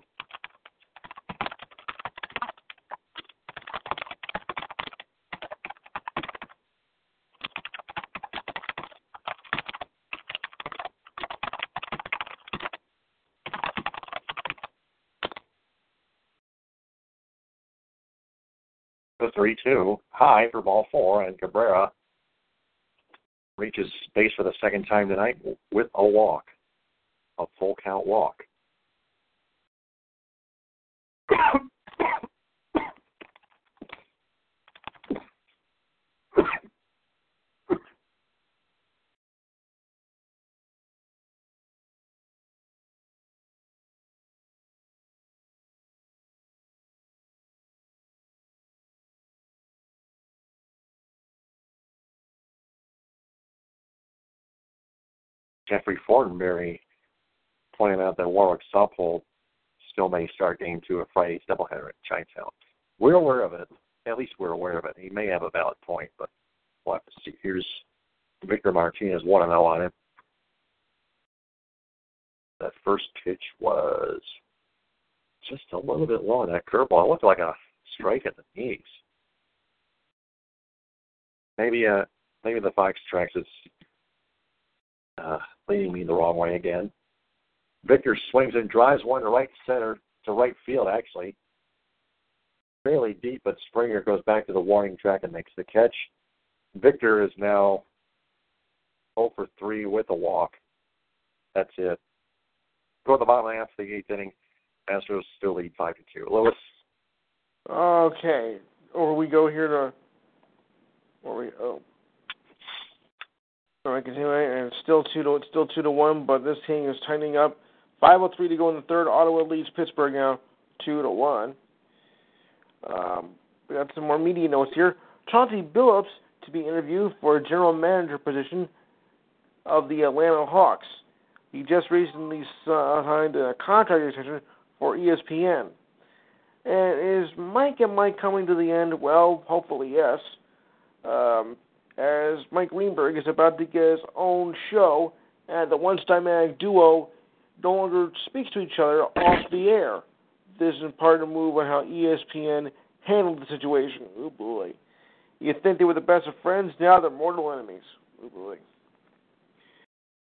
The 3 2 high for ball four, and Cabrera reaches base for the second time tonight with a walk a full count walk. Jeffrey Fortenberry pointed out that Warwick Saupold still may start game two of Friday's doubleheader at Chinatown. We're aware of it. At least we're aware of it. He may have a valid point, but we'll have to see. Here's Victor Martinez 1 0 on him. That first pitch was just a little bit low. That curveball it looked like a strike at the knees. Maybe uh maybe the Fox tracks is uh, leading me the wrong way again. Victor swings and drives one to right center, to right field, actually. Fairly deep, but Springer goes back to the warning track and makes the catch. Victor is now 0 for 3 with a walk. That's it. Go to the bottom half of the eighth inning. Astros still lead 5 to 2. Lewis? Okay. Or we go here to. Where we, oh. All right, continuing, and it's still two to it's still two to one, but this team is tightening up. Five oh three to go in the third. Ottawa leads Pittsburgh now, two to one. Um, we got some more media notes here. Chauncey Billups to be interviewed for a general manager position of the Atlanta Hawks. He just recently signed a contract extension for ESPN. And is Mike and Mike coming to the end? Well, hopefully yes. Um, as Mike Greenberg is about to get his own show, and the once dynamic duo no longer speaks to each other off the air. This is part of the move on how ESPN handled the situation. Oh boy. You think they were the best of friends, now they're mortal enemies. Oh boy.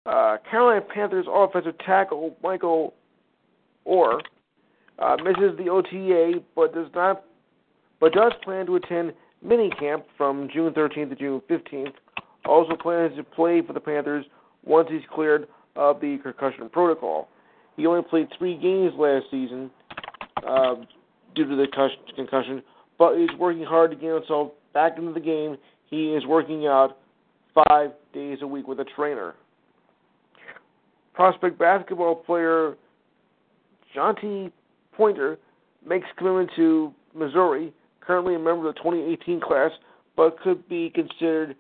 Uh, Carolina Panthers offensive tackle Michael Oher uh, misses the OTA, but does not, but does plan to attend mini camp from June 13th to June 15th. Also plans to play for the Panthers once he's cleared of the concussion protocol. He only played three games last season uh, due to the concussion, but he's working hard to get himself back into the game. He is working out five days a week with a trainer. Prospect basketball player Jontay Porter makes commitment to Missouri currently a member of the 2018 class, but could be considered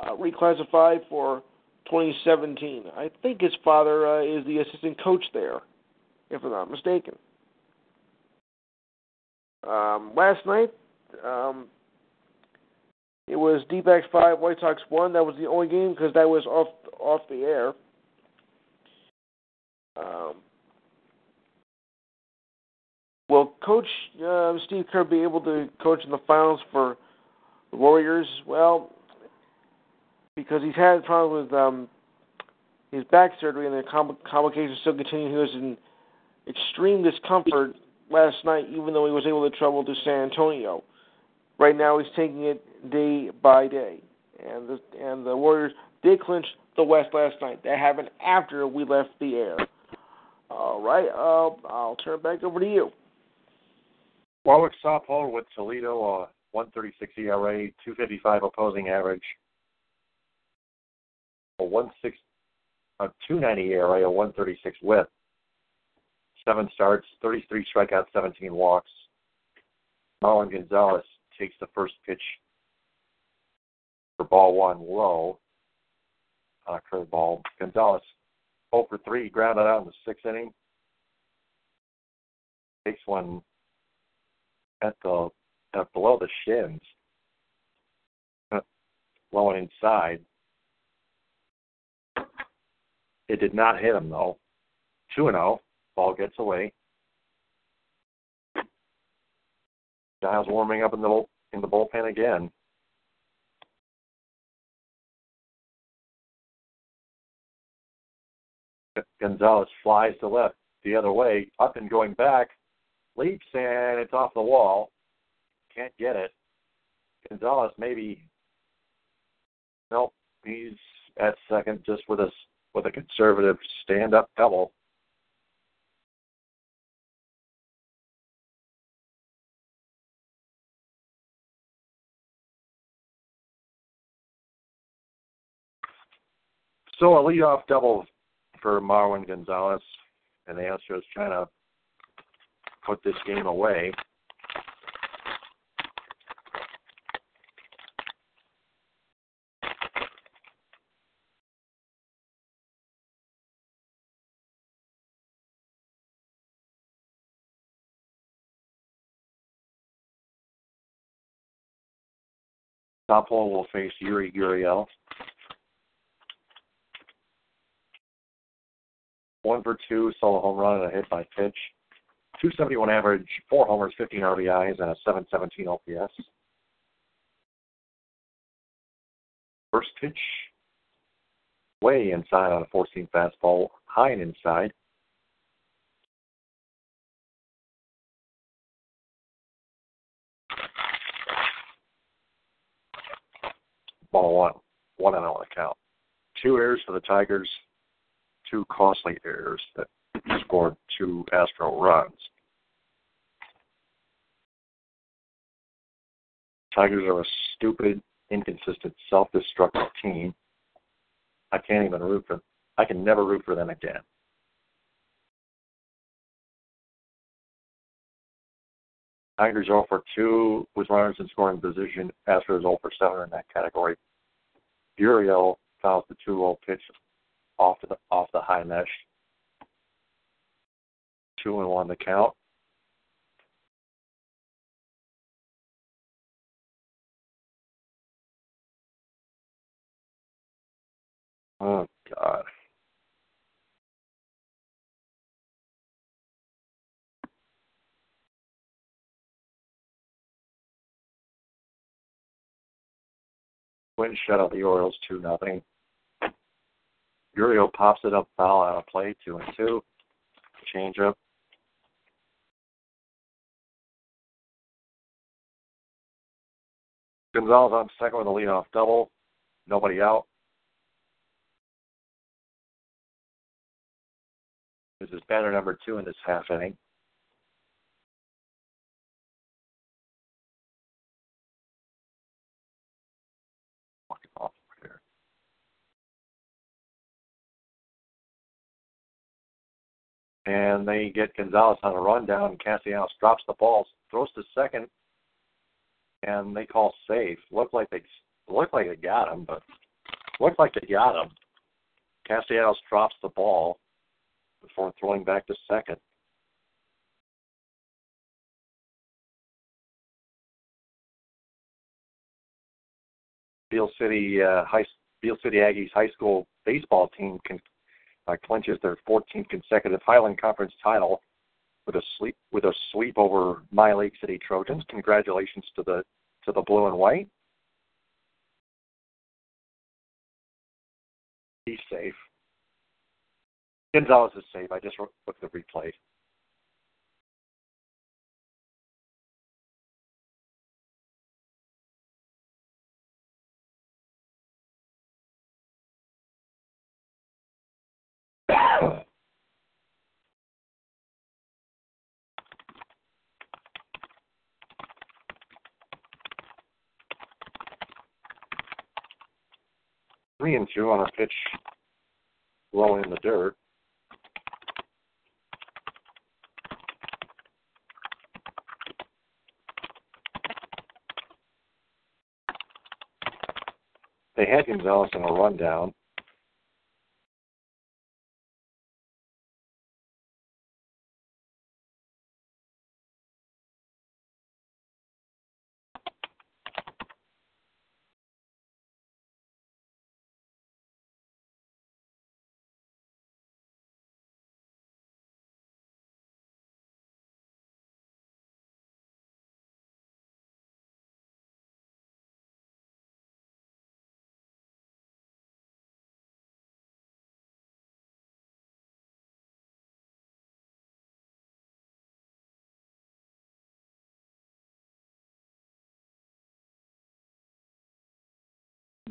uh, reclassified for 2017. I think his father uh, is the assistant coach there, if I'm not mistaken. Um, last night, um, it was D-backs five, White Sox one. That was the only game because that was off off the air. Um, Will Coach uh, Steve Kerr be able to coach in the finals for the Warriors? Well, because he's had problems with um, his back surgery and the com- complications still continue. He was in extreme discomfort last night, even though he was able to travel to San Antonio. Right now, he's taking it day by day, and the and the Warriors did clinch the West last night. That happened after we left the air. All right, uh, I'll turn it back over to you. Warwick Saupold with Toledo, uh, 136 ERA, 255 opposing average, a 16, a 290 ERA, a 136 whip, seven starts, 33 strikeouts, 17 walks. Marwin Gonzalez takes the first pitch for ball one low on a curveball. Gonzalez 0 for 3, grounded out in the sixth inning. Takes one at the at below the shins, uh, low and inside. It did not hit him though. Two and zero. Oh, ball gets away. Giles warming up in the in the bullpen again. Gonzalez flies to left the other way, up and going back leaps and it's off the wall. Can't get it. Gonzalez maybe. Nope, he's at second just with a with a conservative stand up double. So a leadoff double for Marwin Gonzalez, and the Astros trying to put this game away. Saupold will face Yuli Gurriel. One for two, solo home run and a hit by pitch. 271 average, four homers, 15 RBIs, and a 717 OPS. First pitch, way inside on a 14 fastball, high and inside. Ball one, one and on the count. Two errors for the Tigers, two costly errors that scored two Astro runs. Tigers are a stupid, inconsistent, self-destructive team. I can't even root for. I can never root for them again. Tigers 0 for 2 with runners in scoring position. Astros 0 for 7 in that category. Gurriel fouls the 2-0 pitch off the off the high mesh. Two and one the count. Oh God. Win shut out the Orioles two nothing. Gurriel pops it up foul out of play, two and two. Change up. Gonzalez on second with a leadoff double. Nobody out. This is batter number two in this half inning. And they get Gonzalez on a rundown. Castellanos drops the ball, throws to second, and they call safe. Looked like they looked like they got him, but looked like they got him. Castellanos drops the ball before throwing back to second. Beal City uh, High Beal City Aggies high school baseball team can, clinches their 14th consecutive Highland Conference title with a sleep with a sweep over my Lake City Trojans. Congratulations to the to the blue and white. He's safe. Gonzalez is safe. I just looked at the replay. Three and two on a pitch low in the dirt. They had Gonzalez in a rundown.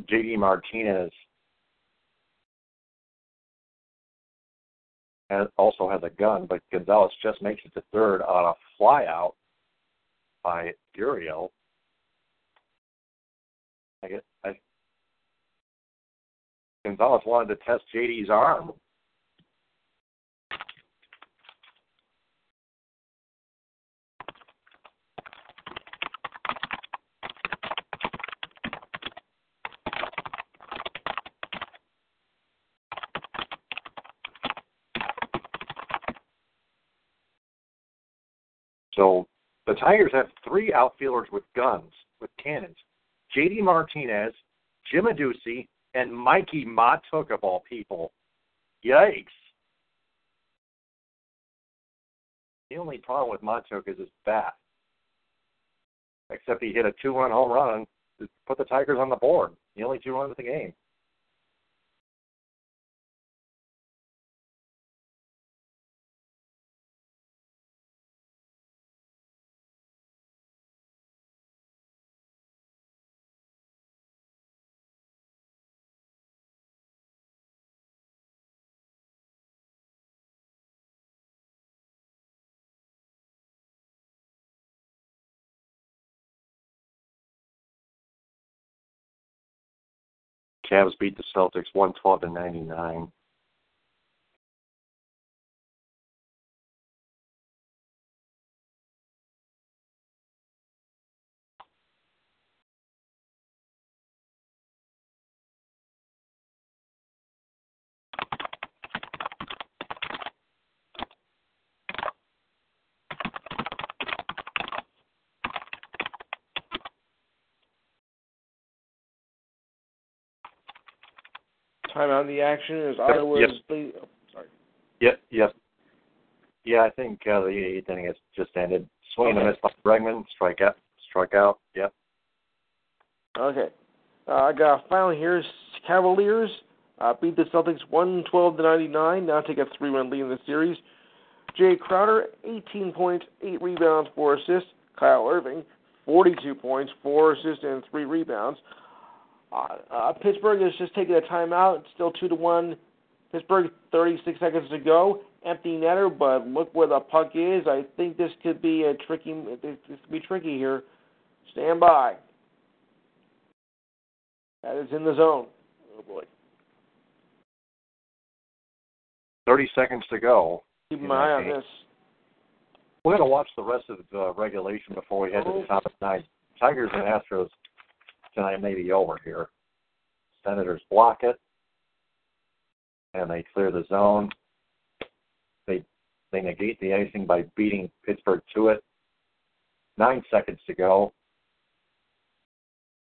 JD Martinez has, also has a gun, but Gonzalez just makes it to third on a flyout by Gurriel. I guess I, Gonzalez wanted to test JD's arm. Tigers have three outfielders with guns, with cannons. JD Martinez, Jim Adduci, and Mikey Mahtook of all people. Yikes. The only problem with Mahtook is his bat. Except he hit a two run home run to put the Tigers on the board. The only two runs of the game. Cavs beat the Celtics 112 to 99. Time out in the action is Ottawa's Yes. lead. Oh, sorry. Yep, yep. Yeah, I think uh, the eighth inning has just ended. Swing and a miss by Bregman, strike out, strike out. Yep. Okay. Uh, I got a final here. Cavaliers uh, beat the Celtics 112 to 99. Now take a three-run lead in the series. Jae Crowder, 18 points, 8 rebounds, 4 assists. Kyrie Irving, 42 points, 4 assists, and 3 rebounds. Uh, uh, Pittsburgh has just taken a timeout. It's still 2 to 1. Pittsburgh, 36 seconds to go. Empty netter, but look where the puck is. I think this could be a tricky. This could be tricky here. Stand by. That is in the zone. Oh boy. 30 seconds to go. Keep an eye on this. We're going to watch the rest of uh, regulation before we head to the top of the ninth. Tigers and Astros tonight may be over here. Senators block it, and they clear the zone. They they negate the icing by beating Pittsburgh to it. Nine seconds to go.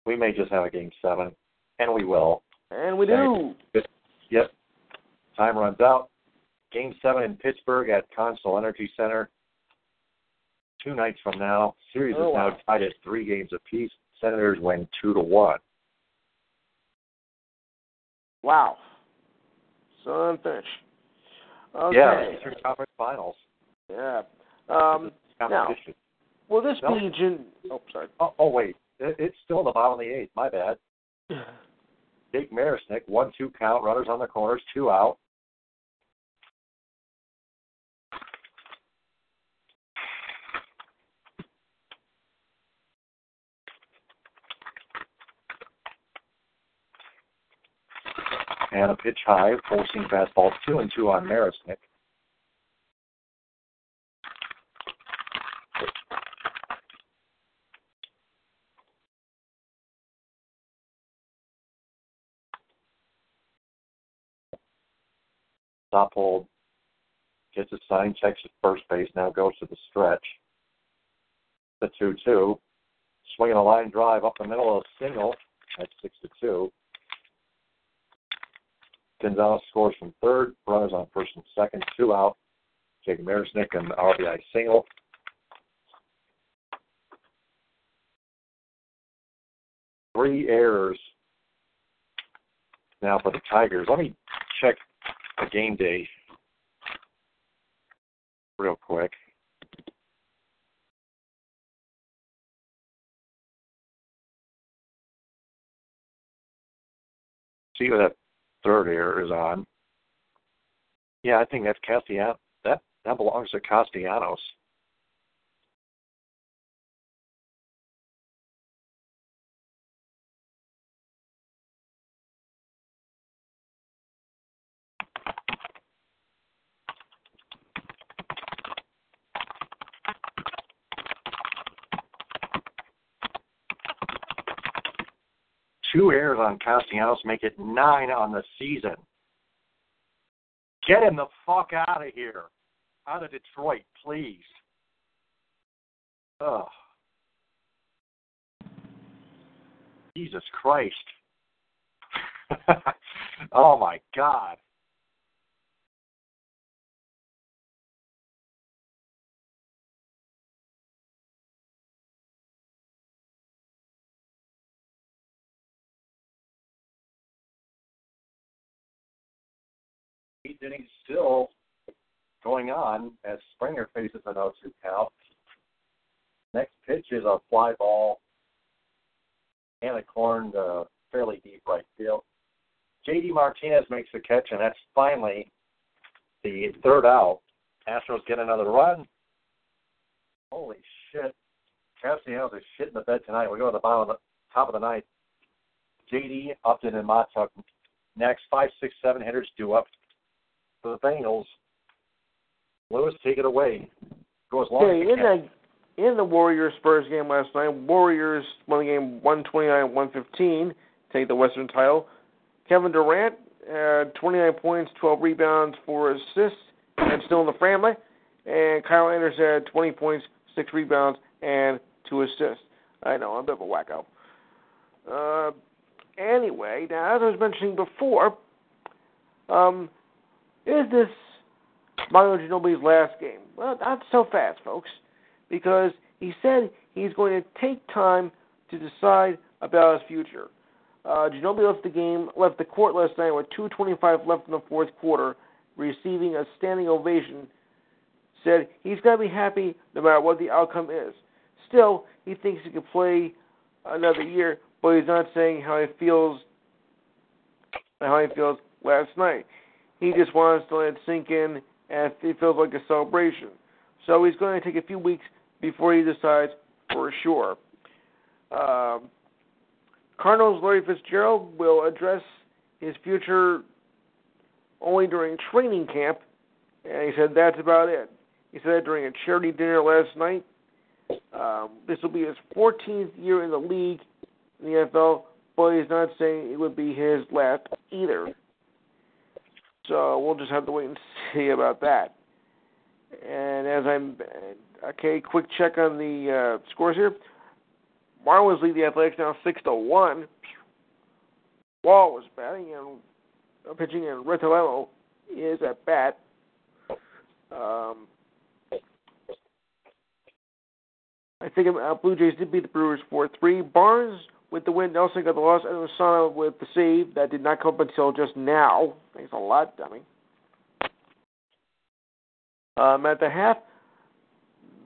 We may just have a game seven, and we will. And we do. Yep. Time runs out. Game seven in Pittsburgh at Consol Energy Center. Two nights from now. Series Oh, is now wow. tied at three games apiece. Senators win two to one. Wow. Son. Okay. Yeah, Eastern Conference Finals. Yeah. Um, now- will this No. be June? Oh, sorry. Oh, oh wait, it, it's still the bottom of the eighth. My bad. Jake Marisnick, one two count, runners on the corners, two out. And a pitch high, forcing fastball two and two on Marisnick. Stop hold. Gets a sign, checks at first base, now goes to the stretch. The 2 2. Swinging a line drive up the middle of a single. That's 6 to 2. Gonzalez scores from third. Runners on first and second. Two out. Jake Marisnick an RBI single. Three errors now for the Tigers. Let me check the game day real quick. see what that third air is on. Yeah, I think that's Castellanos. That that belongs to Castellanos. Two errors on casting Castellanos make it nine on the season. Get him the fuck out of here. Out of Detroit, please. Ugh. Jesus Christ. oh my God. Eighth inning still going on as Springer faces an 0-2 count. Next pitch is a fly ball and a corn fairly deep right field. J.D. Martinez makes the catch, and that's finally the third out. Astros get another run. Holy shit. Castellanos is shit in the bed tonight. We go to the bottom of the top of the ninth. JD, Upton, and Mahtook next. Five, six, seven hitters due up for the Bengals. Lewis, take it away. Go as long as you in can. the in the Warriors Spurs game last night, Warriors won the game one twenty nine one fifteen, take the Western title. Kevin Durant had twenty nine points, twelve rebounds, four assists, and still in the family. And Kyle Anderson had twenty points, six rebounds, and two assists. I know, I'm a bit of a wacko. Uh, anyway, now as I was mentioning before, um, is this Mario Ginobili's last game? Well, not so fast, folks, because he said he's going to take time to decide about his future. Uh, Ginobili left the game, left the court last night with 2:25 left in the fourth quarter, receiving a standing ovation. Said he's got to be happy no matter what the outcome is. Still, he thinks he could play another year, but he's not saying how he feels. How he feels last night. He just wants to let it sink in, and it feels like a celebration. So he's going to take a few weeks before he decides for sure. Um, Cardinals Larry Fitzgerald will address his future only during training camp, and he said that's about it. He said that during a charity dinner last night. Um, this will be his 14th year in the league in the NFL, but he's not saying it would be his last either. So we'll just have to wait and see about that. And as I'm okay, quick check on the uh, scores here. Marlins lead the Athletics now six to one. Wall was batting and uh, pitching, and Retalello is at bat. Um, I think uh, Blue Jays did beat the Brewers four three. Barnes with the win. Nelson got the loss, and Osuna with the save. That did not come up until just now. Thanks a lot, dummy. Um, at the half,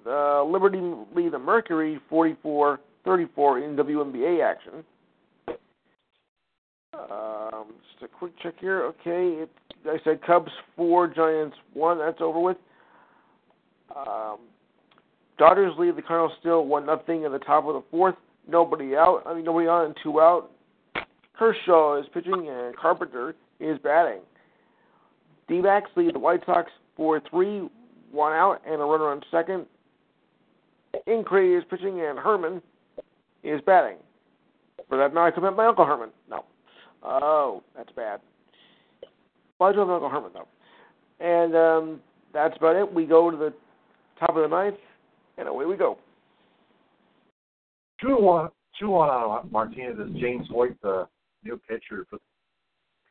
uh, Liberty lead the Mercury 44-34 in WNBA action. Um, just a quick check here. Okay, it, I said Cubs four, Giants one. That's over with. Um, Dodgers lead the Cardinals still one nothing at the top of the fourth. Nobody out. I mean nobody on and two out. Kershaw is pitching and Carpenter is batting. D-backs lead the White Sox four three, one out and a runner on second. Incree is pitching and Herman is batting. For that now I commit my Uncle Herman. No. Oh, that's bad. I do have Uncle Herman though. And um, that's about it. We go to the top of the ninth, and away we go. Two on Martinez is James Hoyt, the new pitcher for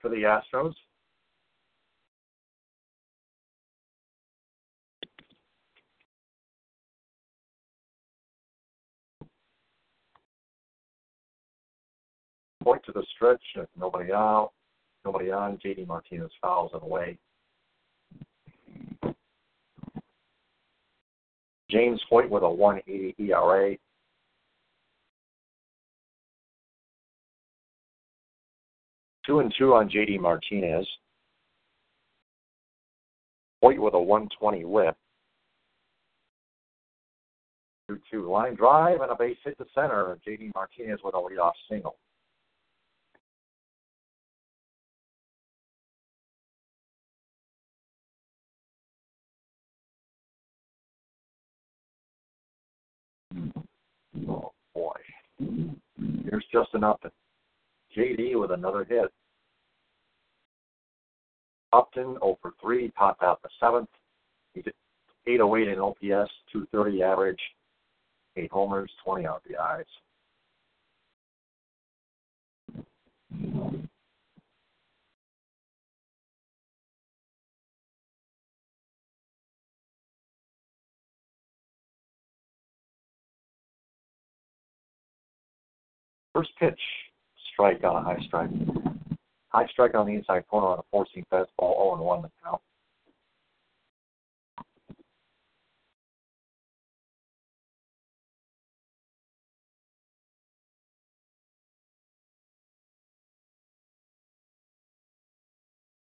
for the Astros. Point to the stretch, nobody out, nobody on. JD Martinez fouls it away. James Hoyt with a 180 ERA. Two and two on JD Martinez. Hoyt with a 120 whip. 2 2 line drive and a base hit to center. JD Martinez with a leadoff single. Oh boy. Here's Justin Upton. JD with another hit. Upton 0 for 3, topped out the seventh. He's at 808 in OPS, 230 average, 8 homers, 20 RBIs. First pitch, strike on a high strike. High strike on the inside corner on a four seam fastball, 0 and 1 the count.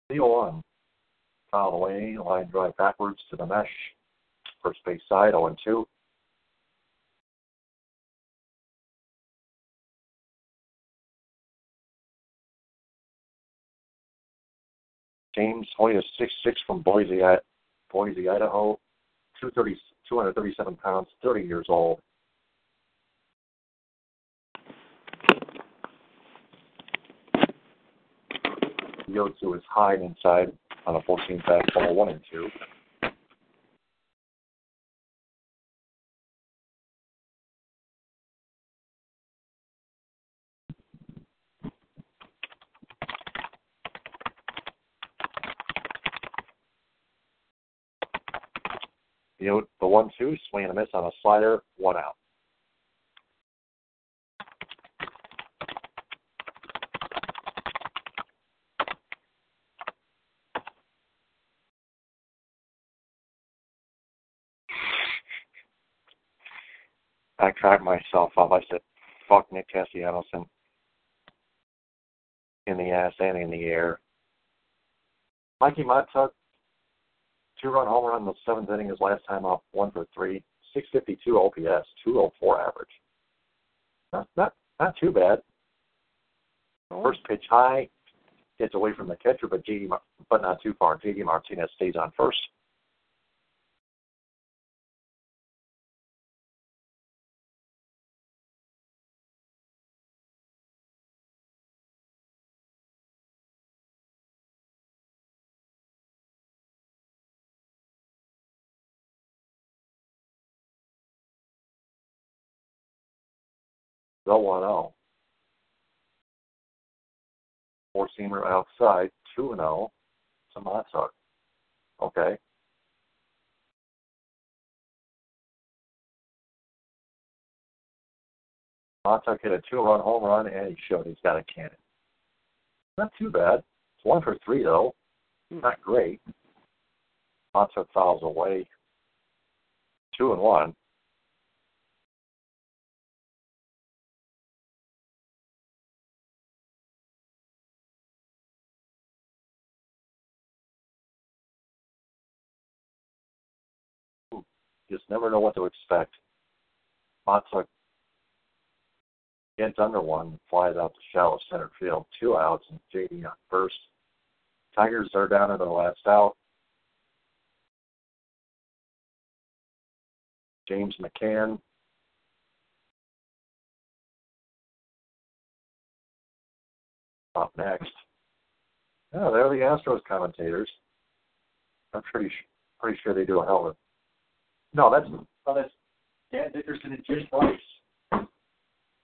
Leo on. Foul away, line drive backwards to the mesh. First base side, 0 and 2. James Hoyt is 6'6 from Boise, Boise, Idaho, 230, 237 pounds, 30 years old. Yotsu is high inside on a 14 fastball, 1 and 2. You know, the one two, swing and a miss on a slider, one out. I cracked myself up. I said, fuck Nick Castellanos in, in the ass and in the air. Mikey Mahtook two run in the seventh inning his last time up, one for three, 652 OPS, 204 average. Not not not too bad. Oh. First pitch high, gets away from the catcher, but JD, but not too far. JD Martinez stays on first. Go 1 0. Four seamer outside, 2 and 0. Some hot. Okay. Mahtook hit a two run home run and he showed he's got a cannon. Not too bad. It's one for three though. Hmm. Not great. Mahtook fouls away. Two and one. Just never know what to expect. Mahtook gets under one, flies out to shallow center field, two outs, and JD on first. Tigers are down to the last out. James McCann. Up next. Oh, they're the Astros commentators. I'm pretty pretty sure they do a hell of a no, that's no, that's Dan Dickerson and Jim Rice.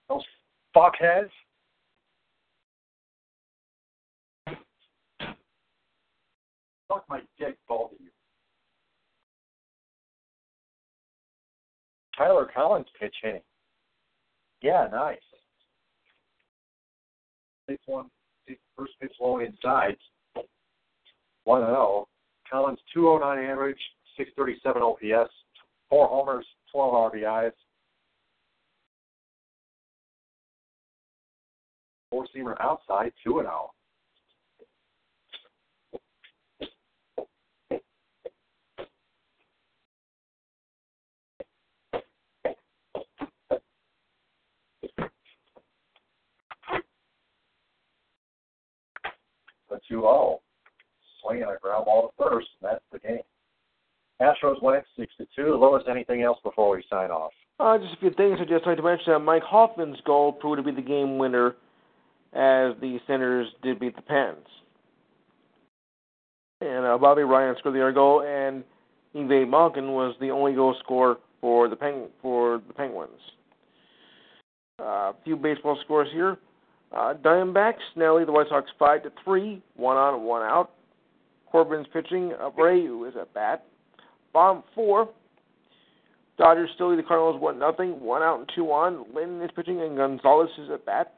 Those fuckheads. Fuck my dick, both of you. Tyler Collins pitch hitting. Yeah, nice. Six one, first pitch low inside. One and zero. Collins two oh nine average, six thirty seven OPS four homers, 12 RBIs. Four seamer outside, two and out. But you all swinging a ground ball to first, and that's the game. Astros win it 6 to 2. Lois, anything else before we sign off? Uh, just a few things. I'd just like to mention that Mike Hoffman's goal proved to be the game winner as the Senators did beat the Pens. And uh, Bobby Ryan scored the other goal, and Evgeny Malkin was the only goal scorer for the Peng- for the Penguins. Uh, a few baseball scores here. Uh, Diamondbacks now lead the White Sox five to three, one on, one out. Corbin's pitching. Abreu is at bat. Bottom four. Dodgers still lead the Cardinals one nothing, one out and two on. Lynn is pitching and Gonzalez is at bat.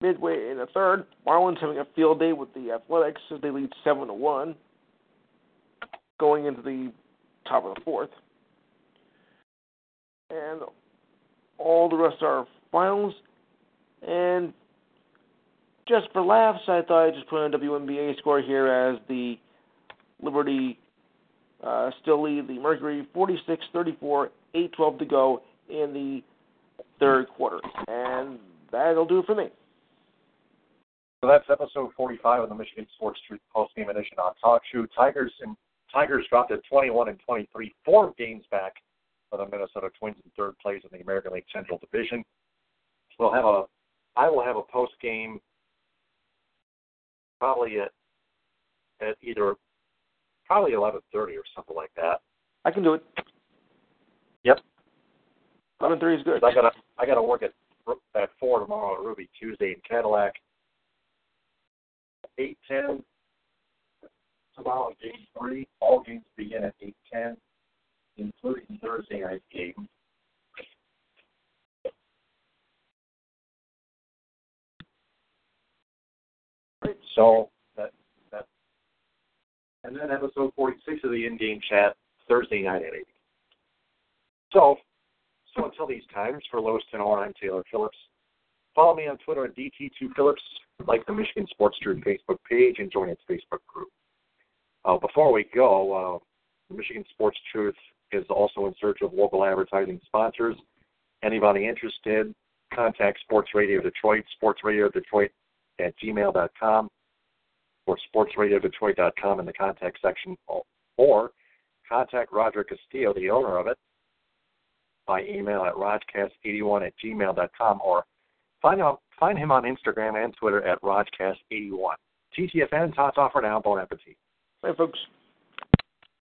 Midway in the third, Marlins having a field day with the Athletics as they lead seven to one. Going into the top of the fourth. And all the rest are finals. And just for laughs, I thought I'd just put in a WNBA score here as the Liberty uh, still lead the Mercury 46 34, 8 12 to go in the third quarter. And that'll do it for me. So that's episode 45 of the Michigan Sports Truth Post Game Edition on Talk Show. Tigers and Tigers dropped at 21 and 23, four games back for the Minnesota Twins in third place in the American League Central Division. We'll have a, I will have a post game probably at at either probably 11:30 or something like that. I can do it. Yep. 11:30 is good. I gotta I gotta work at at four tomorrow at Ruby Tuesday in Cadillac. Eight ten tomorrow game three. All games begin at eight ten, including Thursday night game. Right. So and then episode forty six of the in game chat Thursday night at eight. So so until these times, for Lois Tenor, I'm Taylor Phillips. Follow me on Twitter at DT2Phillips, like the Michigan Sports Truth Facebook page, and join its Facebook group. Uh, before we go, uh, Michigan Sports Truth is also in search of local advertising sponsors. Anybody interested, contact Sports Radio Detroit, Sports Radio Detroit at gmail.com or sportsradiodetroit.com in the contact section, or contact Roger Castillo, the owner of it, by email at rajcast81 at gmail.com or find, out, find him on Instagram and Twitter at rajcast81. TTFN, tots off for now. Bon appetit. Bye, folks.